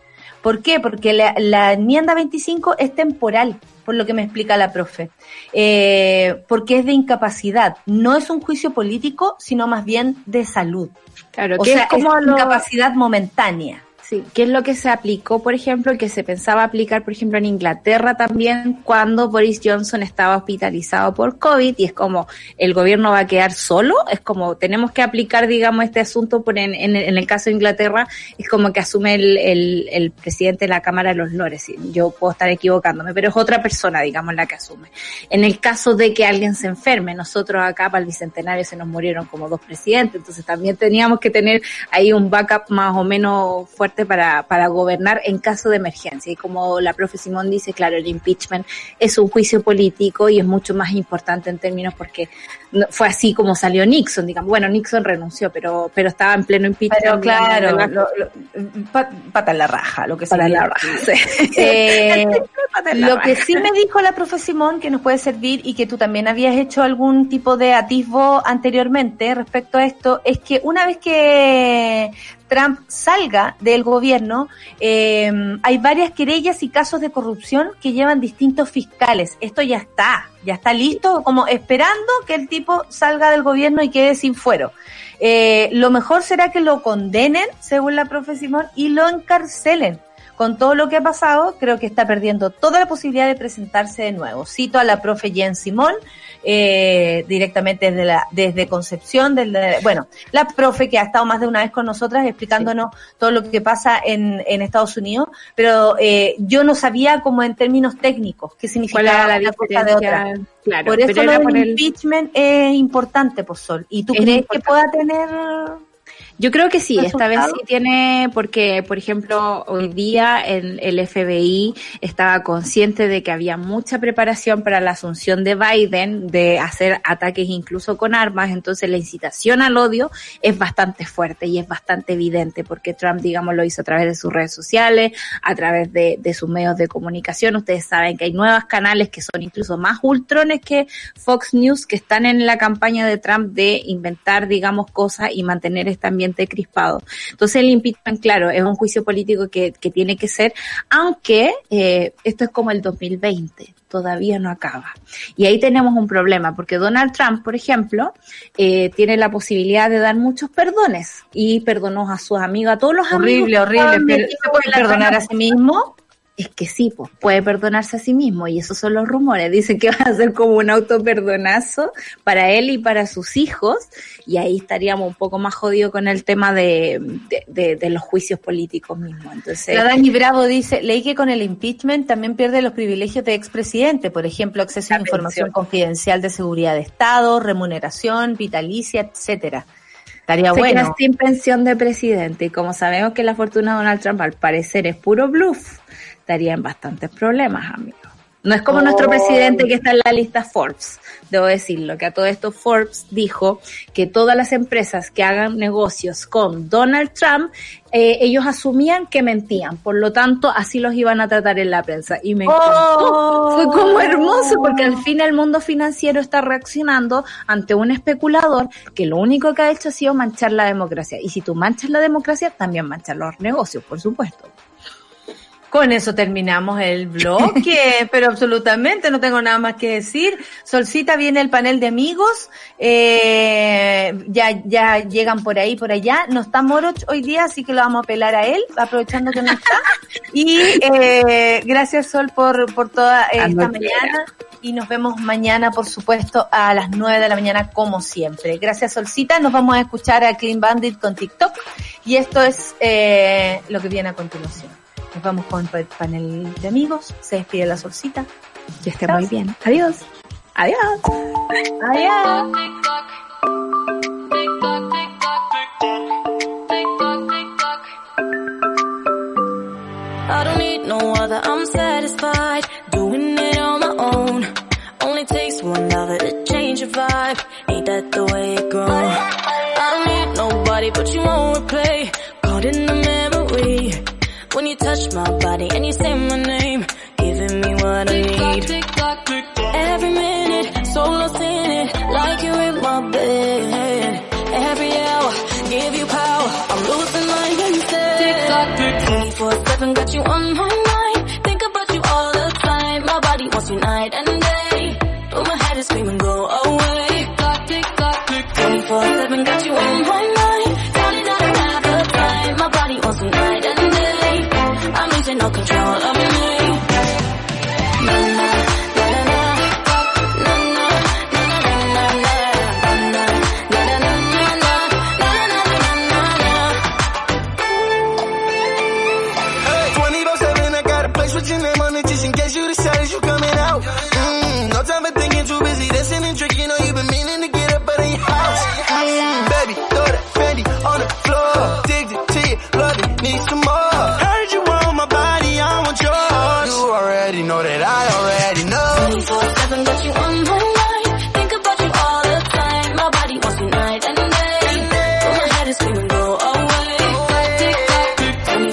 ¿Por qué? Porque la, la enmienda 25 es temporal, por lo que me explica la profe. Eh, porque es de incapacidad. No es un juicio político, sino más bien de salud. Claro, O que sea, es como es lo- incapacidad momentánea. Sí, ¿qué es lo que se aplicó, por ejemplo, que se pensaba aplicar, por ejemplo, en Inglaterra también cuando Boris Johnson estaba hospitalizado por COVID y es como el gobierno va a quedar solo? Es como tenemos que aplicar, digamos, este asunto por en, en, en el caso de Inglaterra es como que asume el, el, el presidente de la Cámara de los Lores. Yo puedo estar equivocándome, pero es otra persona, digamos, la que asume. En el caso de que alguien se enferme, nosotros acá para el Bicentenario se nos murieron como dos presidentes, entonces también teníamos que tener ahí un backup más o menos fuerte para, para gobernar en caso de emergencia. Y como la profe Simón dice, claro, el impeachment es un juicio político y es mucho más importante en términos porque no- fue así como salió Nixon, digamos. Bueno, Nixon renunció, pero, pero estaba en pleno impeachment. Pero claro, de la- lo- lo- pa- pata en la raja, lo que se la raja. [laughs] sí. Eh, [laughs] lo que sí me dijo la profe Simón que nos puede servir y que tú también habías hecho algún tipo de atisbo anteriormente respecto a esto es que una vez que Trump salga del gobierno, eh, hay varias querellas y casos de corrupción que llevan distintos fiscales. Esto ya está, ya está listo, como esperando que el tipo salga del gobierno y quede sin fuero. Eh, lo mejor será que lo condenen, según la profe Simón, y lo encarcelen con todo lo que ha pasado, creo que está perdiendo toda la posibilidad de presentarse de nuevo. Cito a la profe Jen Simón, eh, directamente desde, la, desde Concepción, desde, bueno, la profe que ha estado más de una vez con nosotras explicándonos todo lo que pasa en, en Estados Unidos, pero eh, yo no sabía como en términos técnicos qué ¿Cuál significaba la una cosa de otra. Claro, por eso el- impeachment es importante, Sol. ¿Y tú Es crees importante. que pueda tener Yo creo que sí, esta vez sí tiene, porque, por ejemplo, hoy día el, el FBI estaba consciente de que había mucha preparación para la asunción de Biden, de hacer ataques incluso con armas, entonces la incitación al odio es bastante fuerte y es bastante evidente, porque Trump, digamos, lo hizo a través de sus redes sociales, a través de, de sus medios de comunicación. Ustedes saben que hay nuevos canales que son incluso más ultrones que Fox News, que están en la campaña de Trump de inventar, digamos, cosas y mantener ambiente ambiente crispado. Entonces el impeachment, claro, es un juicio político que, que tiene que ser, aunque eh, esto es como el 2020 todavía no acaba. Y ahí tenemos un problema, porque Donald Trump, por ejemplo, eh, tiene la posibilidad de dar muchos perdones y perdonó a sus amigos, a todos los horrible, amigos. Horrible, horrible. ¿Se puede perdonar a sí mismo? Es que sí, pues puede perdonarse a sí mismo y esos son los rumores. Dicen que va a ser como un autoperdonazo para él y para sus hijos y ahí estaríamos un poco más jodidos con el tema de, de, de, de los juicios políticos mismos. Entonces, la Dani Bravo dice, leí que con el impeachment también pierde los privilegios de expresidente, por ejemplo, acceso a información confidencial de seguridad de Estado, remuneración, vitalicia, etcétera. Estaría se bueno. queda sin pensión de presidente y como sabemos que la fortuna de Donald Trump al parecer es puro bluff, estaría en bastantes problemas, amigos. No es como Oh. nuestro presidente que está en la lista Forbes, debo decirlo, que a todo esto Forbes dijo que todas las empresas que hagan negocios con Donald Trump, eh, ellos asumían que mentían, por lo tanto así los iban a tratar en la prensa. Y me encantó, Oh. fue como hermoso, porque al fin el mundo financiero está reaccionando ante un especulador que lo único que ha hecho ha sido manchar la democracia. Y si tú manchas la democracia, también manchas los negocios, por supuesto. Con eso terminamos el bloque, [laughs] pero absolutamente no tengo nada más que decir. Solcita viene el panel de amigos, eh, ya, ya llegan por ahí, por allá. No está Moroch hoy día, así que lo vamos a pelar a él, aprovechando que no está. [laughs] Y eh, gracias Sol por, por toda esta Ando mañana. Y nos vemos mañana, por supuesto, a las 9 de la mañana, como siempre. Gracias Solcita, nos vamos a escuchar a Clean Bandit con TikTok. Y esto es eh, lo que viene a continuación. Nos vamos con el panel de amigos. Se despide la solcita. Que esté muy bien. Adiós. Adiós. Adiós. I don't need no other, I'm satisfied doing it on my own. Only takes one lover to change your vibe. Ain't that the way it goes? I don't need nobody, but you won't replay. Caught in the memory when you touch my body and you say my name, giving me what I need. Every minute, so lost in it, like you're in my bed. Every hour, give you power. I'm losing my instead. 24/7, got you on my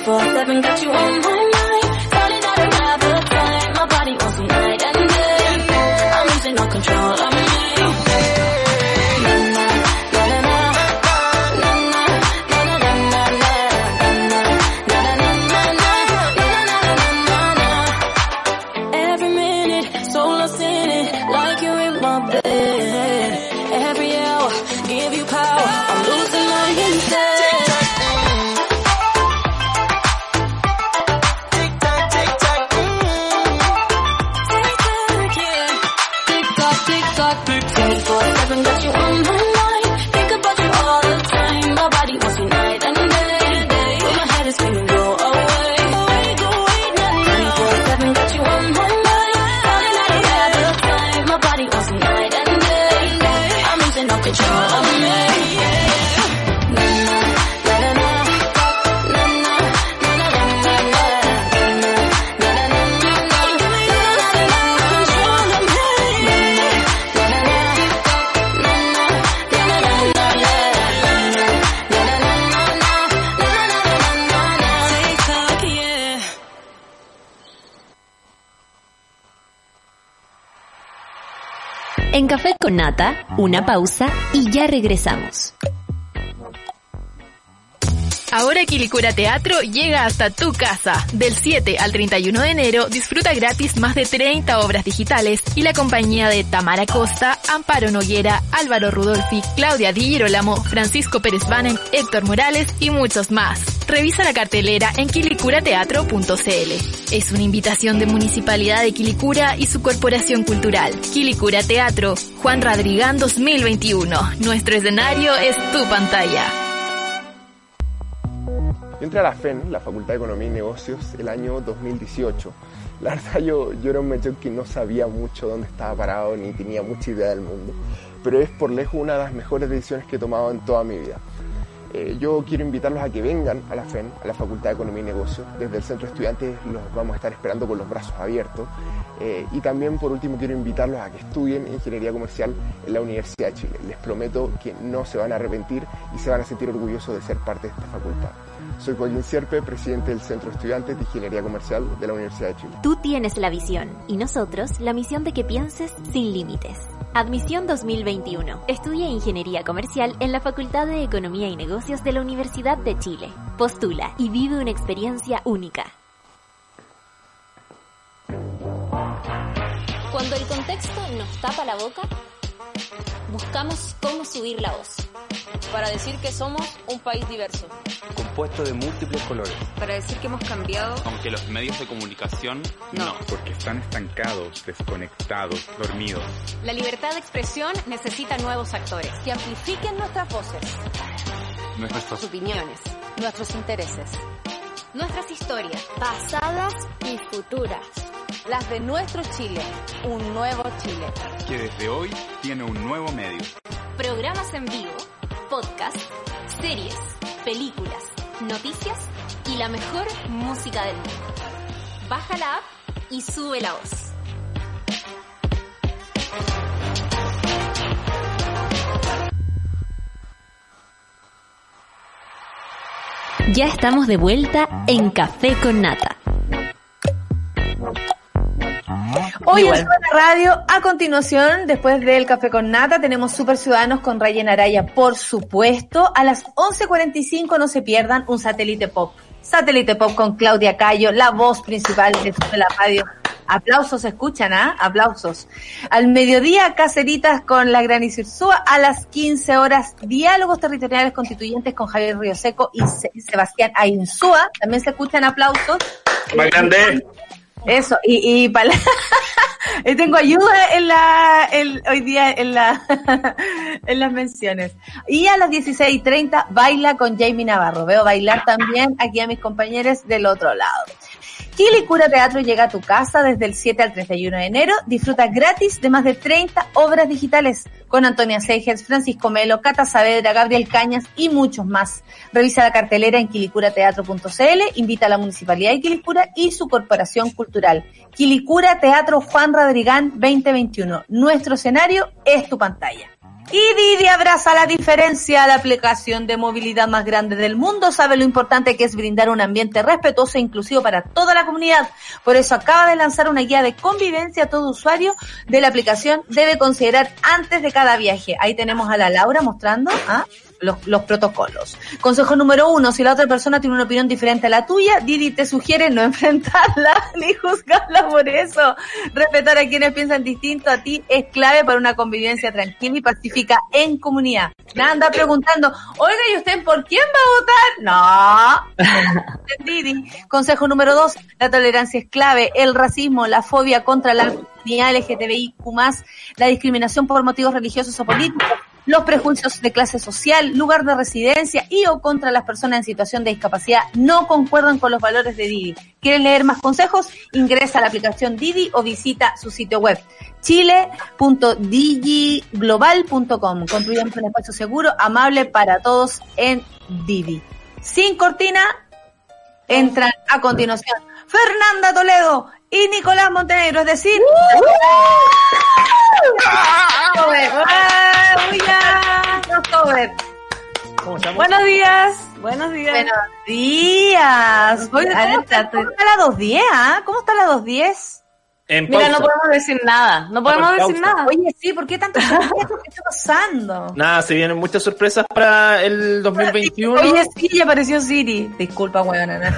24/7 got you on my una pausa y ya regresamos. Ahora Quilicura Teatro llega hasta tu casa. Del 7 al 31 de enero disfruta gratis más de 30 obras digitales y la compañía de Tamara Costa, Amparo Noguera, Álvaro Rudolfi, Claudia Di Girolamo, Francisco Pérez Banen, Héctor Morales y muchos más. Revisa la cartelera en quilicurateatro.cl. Es una invitación de Municipalidad de Quilicura y su Corporación Cultural. Quilicura Teatro, Juan Radrigán 2021. Nuestro escenario es tu pantalla. Yo entré a la FEN, la Facultad de Economía y Negocios, el año 2018. La verdad yo, yo era un mechón que no sabía mucho dónde estaba parado ni tenía mucha idea del mundo, pero es por lejos una de las mejores decisiones que he tomado en toda mi vida. Eh, yo quiero invitarlos a que vengan a la FEN, a la Facultad de Economía y Negocios. Desde el Centro de Estudiantes los vamos a estar esperando con los brazos abiertos. Eh, y también, por último, quiero invitarlos a que estudien Ingeniería Comercial en la Universidad de Chile. Les prometo que no se van a arrepentir y se van a sentir orgullosos de ser parte de esta facultad. Soy Joaquín Sierpe, presidente del Centro Estudiantes de Ingeniería Comercial de la Universidad de Chile. Tú tienes la visión y nosotros la misión de que pienses sin límites. Admisión 2021. Estudia Ingeniería Comercial en la Facultad de Economía y Negocios de la Universidad de Chile. Postula y vive una experiencia única. Cuando el contexto nos tapa la boca, buscamos cómo subir la voz. Para decir que somos un país diverso. Compuesto de múltiples colores. Para decir que hemos cambiado. Aunque los medios de comunicación no. no. Porque están estancados, desconectados, dormidos. La libertad de expresión necesita nuevos actores. Que amplifiquen nuestras voces. Nuestras opiniones. Nuestros intereses. Nuestras historias. Pasadas y futuras. Las de nuestro Chile. Un nuevo Chile. Que desde hoy tiene un nuevo medio. Programas en vivo, podcast, series, películas, noticias y la mejor música del mundo. Baja la app y sube la voz. Ya estamos de vuelta en Café con Nata. Hoy en Suena Radio, a continuación, después del Café con Nata, tenemos Super Ciudadanos con Rayen Araya, por supuesto. A las 11.45 no se pierdan un satélite pop. Satélite pop con Claudia Cayo, la voz principal de la radio. Aplausos, escuchan, ¿ah? Aplausos. Al mediodía, Caceritas con la Gran Isirsúa. A las 15 horas, Diálogos Territoriales Constituyentes con Javier Río Seco y Sebastián Ainsúa. También se escuchan aplausos. Más grande. Eso, y, y, para [laughs] tengo ayuda en la, el, hoy día en la, [laughs] en las menciones. Y a las 16.30 baila con Jamie Navarro. Veo bailar también aquí a mis compañeros del otro lado. Quilicura Teatro llega a tu casa desde el 7 al 31 de enero. Disfruta gratis de más de 30 obras digitales con Antonia Seigers, Francisco Melo, Cata Saavedra, Gabriel Cañas y muchos más. Revisa la cartelera en quilicurateatro.cl, invita a la Municipalidad de Quilicura y su Corporación Cultural. Quilicura Teatro Juan Radrigán 2021. Nuestro escenario es tu pantalla. Y Didi abraza la diferencia, la aplicación de movilidad más grande del mundo, sabe lo importante que es brindar un ambiente respetuoso e inclusivo para toda la comunidad. Por eso acaba de lanzar una guía de convivencia. Todo usuario de la aplicación debe considerar antes de cada viaje. Ahí tenemos a la Laura mostrando ¿ah? Los, los protocolos. Consejo número uno, si la otra persona tiene una opinión diferente a la tuya, Didi te sugiere no [laughs] enfrentarla ni juzgarla por eso. Respetar a quienes piensan distinto a ti es clave para una convivencia tranquila y pacífica en comunidad. Nada anda preguntando, oiga, ¿y usted por quién va a votar? No. [laughs] Didi. Consejo número dos, la tolerancia es clave. El racismo, la fobia contra la comunidad LGTBIQ+, la discriminación por motivos religiosos o políticos, los prejuicios de clase social, lugar de residencia y o contra las personas en situación de discapacidad no concuerdan con los valores de Didi. ¿Quieren leer más consejos? Ingresa a la aplicación Didi o visita su sitio web chile.digiglobal.com. Construyamos un espacio seguro, amable para todos en Didi. Sin cortina, entran a continuación Fernanda Toledo y Nicolás Montenegro, es decir... Buenos días. Buenos días. Buenos días. ¿Cómo está la 210? ¿ah? ¿Cómo está la 210? En Mira, pausa. no podemos decir nada. No podemos en decir nada. Oye, sí, ¿por qué tanto? [laughs] ¿Qué está pasando? Nada, se vienen muchas sorpresas para el [laughs] 2021. Oye, sí, ya apareció Siri. Disculpa, weón, no es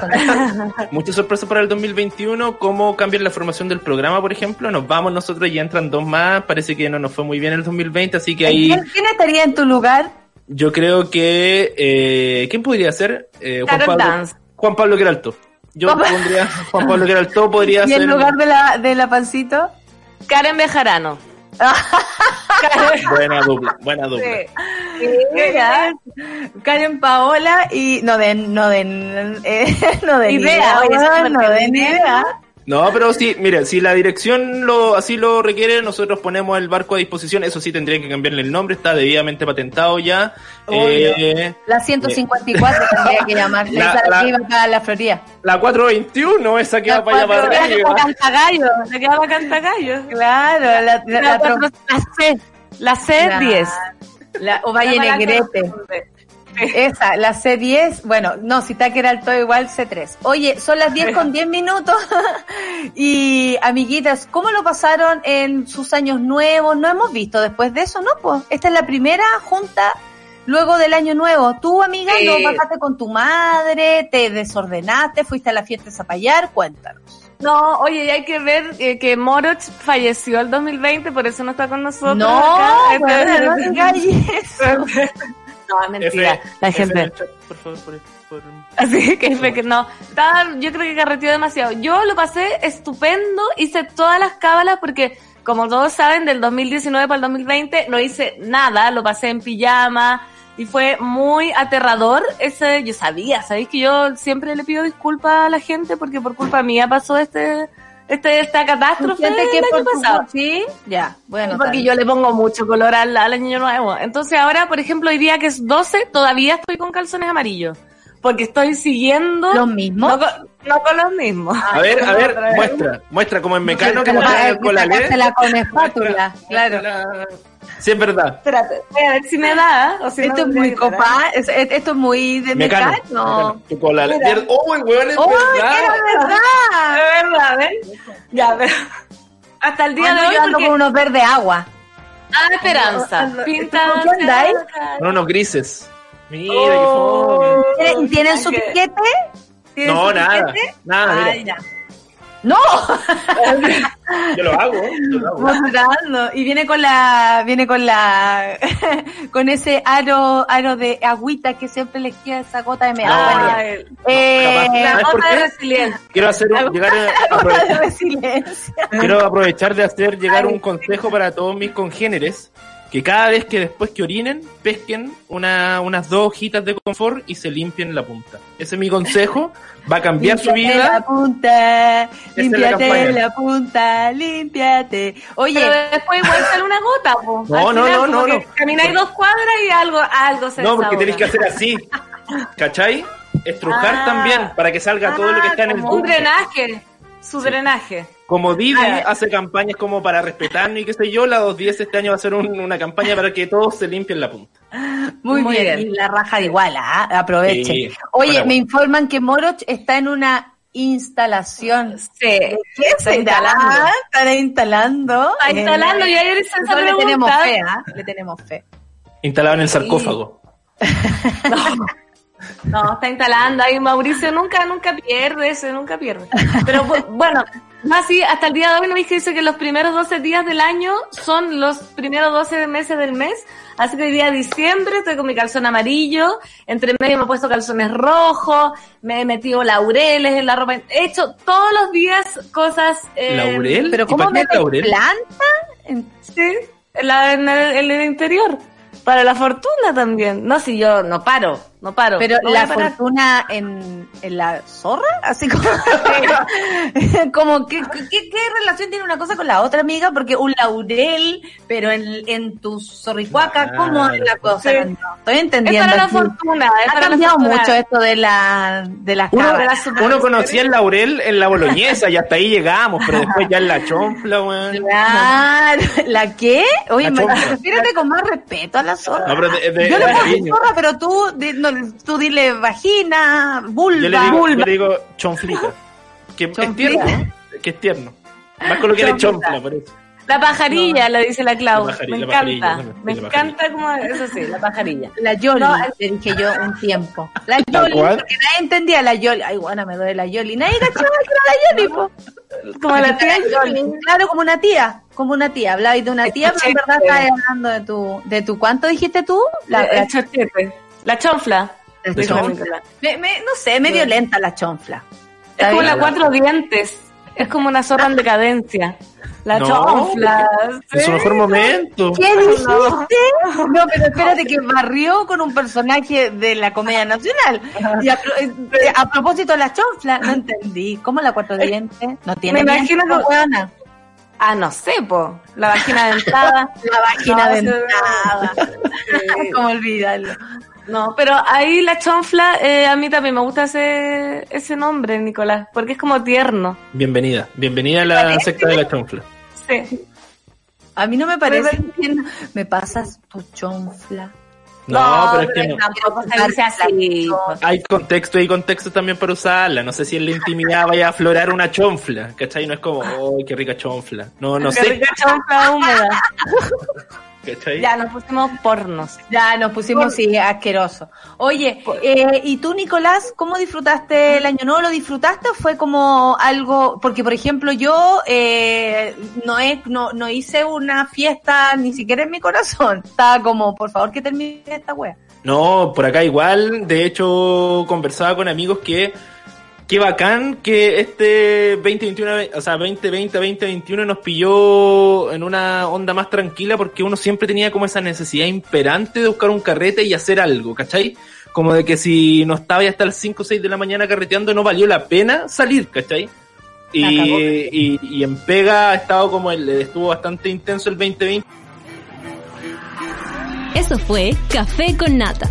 [laughs] Muchas sorpresas para el 2021, cómo cambiar la formación del programa, por ejemplo. Nos vamos nosotros y entran dos más. Parece que no nos fue muy bien el 2020, así que ahí ¿Quién, estaría en tu lugar? yo creo que... Eh, ¿Quién podría ser? Eh, Juan, Pablo, Dance. Juan Pablo Queralto. Yo Juan Pa- pondría Juan Pablo Queralto, podría [laughs] ¿Y ser... en lugar de la, de la pancito? Karen Bejarano. [laughs] Buena dupla, buena dupla. Karen Paola y no den, no den, eh, [laughs] no den Idea, idea, oye, no den idea. No, pero sí, mire, si la dirección lo así lo requiere, nosotros ponemos el barco a disposición. Eso sí, tendría que cambiarle el nombre, está debidamente patentado ya. Eh, La 154 tendría que llamar, La- esa la- que iba para la Florida. la 421, esa que va para allá para La que va arriba. para Cantagallo. La que va para Cantagallo. Claro, la, la, La, la, cuatro- la C. La C10. la- o Valle La Negrete. [laughs] Esa, la C10, bueno, no, si Taker Alto igual C3. Oye, son las 10 con 10 minutos [laughs] y amiguitas, ¿cómo lo pasaron en sus años nuevos? No hemos visto después de eso, ¿no? Pues esta es la primera junta luego del año nuevo. Tú, amiga, Sí. lo pasaste con tu madre, te desordenaste, fuiste a la fiesta de Zapallar, cuéntanos. No, oye, y hay que ver eh, que Moroch falleció el 2020, por eso no está con nosotros. No, acá. bueno, no. [laughs] No, es mentira. F- la gente. por favor, por- por- Así que que no. Estaba, yo creo que carreteó demasiado. Yo lo pasé estupendo, hice todas las cábalas porque, como todos saben, del 2019 para el 2020 no hice nada, lo pasé en pijama y fue muy aterrador. Ese, yo sabía, sabéis que yo siempre le pido disculpas a la gente porque por culpa mía pasó este, este, esta catástrofe Siente que año pasado. Sí, ya, bueno. Porque tal. yo le pongo mucho color al, al año nuevo. Entonces ahora, por ejemplo, hoy día que es 12, todavía estoy con calzones amarillos. Porque estoy siguiendo... ¿Los mismos? No con, no con los mismos. A ver, a ver, muestra, muestra como en mecano, trae con la con espátula, claro. Sí, es verdad. Espérate, voy a ver si me da. O si Esto no, es muy copa, es- es- esto es muy de Mecano. mecano. Tu con la LED. Mira. ¡Oh, el weón es ¡Oh, verdad! era verdad! Es verdad, ¿ves? Ya, pero... Hasta el día Ando de hoy, yo ando porque... con unos verde agua. Ah, esperanza. Ando- Pinta... ¿Con qué andáis? Son unos grises. Mira, Oh. qué fome. ¿Tienen, su piquete? ¿Tienen No, su nada. piquete? Nada, mira. ¡No! [laughs] Yo lo hago, yo lo hago. Mostrando. Y viene con la, viene con la, [laughs] con ese aro, aro de agüita que siempre les queda esa gota de meado. No, eh, la ¿Sabes por gota de resiliencia. Quiero hacer un, llegar a, gota de aprovechar, resiliencia. quiero aprovechar de hacer llegar un consejo para todos mis congéneres que cada vez que después que orinen pesquen una, unas dos hojitas de confort y se limpien la punta. Ese es mi consejo. Va a cambiar su Límpiate la vida. punta, la límpiate campaña. la, punta, límpiate. Oye, Pero después igual sale una gota, po. No, Al no, final, no, no, no. Camináis dos cuadras y algo, algo se No, porque tenéis que hacer así. ¿Cachai? Estrujar Ah. también para que salga todo lo que está en el un drenaje. Su drenaje. Como Didi Ah. hace campañas como para respetarnos y qué sé yo, la 210 este año va a hacer un- una campaña para que todos se limpien la punta. muy, muy bien. bien. Y la raja de igual, ¿ah? aprovechen. Sí, Oye, me informan que Moroch está en una instalación. Sí. ¿Qué Está instalando. Estará instalando. Está instalando, Eh, y ayer se le tenemos fe, ¿ah? Le tenemos fe. Instalado en el sarcófago. [laughs] No, está instalando. Ahí Mauricio nunca, nunca pierde ese, nunca pierde. Pero bu- bueno, más así, hasta el día de hoy no que dice que los primeros 12 días del año son los primeros 12 meses del mes. Así que hoy día de diciembre estoy con mi calzón amarillo, entre medio me he puesto calzones rojos, me he metido laureles en la ropa. He hecho todos los días cosas. eh, ¿Laurel? Pero ¿Y ¿cómo laurel? planta? En- Sí, en, la- en el, en el interior. Para la fortuna también. No, si yo no paro, no paro. Pero no la fortuna en, en la zorra, así como, [laughs] como que, ¿qué, qué relación tiene una cosa con la otra amiga? Porque un laurel, pero en, en tu zorricuaca, ¿cómo es la cosa? Sí. No, estoy Es entendiendo. para la fortuna. Es Ha para cambiado mucho esto de la de las Uno, cábalas. uno conocía el laurel en la boloñesa y hasta ahí llegamos, pero [laughs] después ya en la chonfla, weón. Claro, ¿la qué? Oye, La me- chonfla. refírate con más respeto a la zorra. No, pero de- de- Yo le de puedo decir cariño. zorra, pero tú, no, tú dile vagina, vulva. Yo le digo, yo vulva. le digo chonflita. [laughs] Que es Chonflita. tierno, que es tierno. Más coloquial es chonfla, por eso. La pajarilla, la dice la Clau. La pajarilla, me encanta. me encanta como eso sí, la pajarilla. La Yoli, No, te dije yo un tiempo. La ¿La Yoli, porque nadie entendía la Yoli. Ay, bueno, me duele la Yoli. Nadie cachaba que era la Yoli, po. Como la tía Yoli. Claro, como una tía. Como una tía. Hablabas de una tía, pero en verdad estabas hablando de tu, de tu, ¿cuánto dijiste tú? La, La, la-. La chonfla. la. Me, me- no sé, es medio lenta la chonfla. Es como la cuatro dientes. Es como una zorra en decadencia. La No, chonfla. En su mejor momento. ¿Qué dijiste? No, pero espérate que barrió con un personaje de la comedia nacional. Y a, eh, a propósito de la chonfla, no entendí. ¿Cómo la cuatro dientes? No tiene Me imagino que- huevona. Ah, no sé, po. La vagina dentada. [laughs] La vagina No, dentada. [laughs] Sí. ¿Cómo olvidarlo? No, pero ahí la chonfla, eh, a mí también me gusta ese, ese nombre, Nicolás, porque es como tierno. Bienvenida. Bienvenida a la secta de la chonfla. Sí. A mí no me parece bien. Me pasas tu chonfla. No, pero es que no. Tampoco se dice así. Hay contexto y contexto también para usarla. No sé si en la intimidad vaya a aflorar una chonfla, ¿cachai? No es como, ¡ay, qué rica chonfla! No, no Qué sé, rica chonfla húmeda. [laughs] ¿cachai? Ya nos pusimos pornos. Ya nos pusimos sí, asqueroso. Oye, eh, ¿y tú, Nicolás, cómo disfrutaste el año nuevo? ¿Lo disfrutaste o fue como algo? Porque, por ejemplo, yo eh, no, he, no, no hice una fiesta ni siquiera en mi corazón. [laughs] Estaba como, por favor, que termine esta wea. No, por acá igual. De hecho, conversaba con amigos que qué bacán que este 2021, o sea, 2020, 2021 nos pilló en una onda más tranquila porque uno siempre tenía como esa necesidad imperante de buscar un carrete y hacer algo, ¿cachai? Como de que si no estaba ya hasta las 5 o 6 de la mañana carreteando no valió la pena salir, ¿cachai? Y, en pega ha estado como el, estuvo bastante intenso el 2020. Eso fue Café con Nata.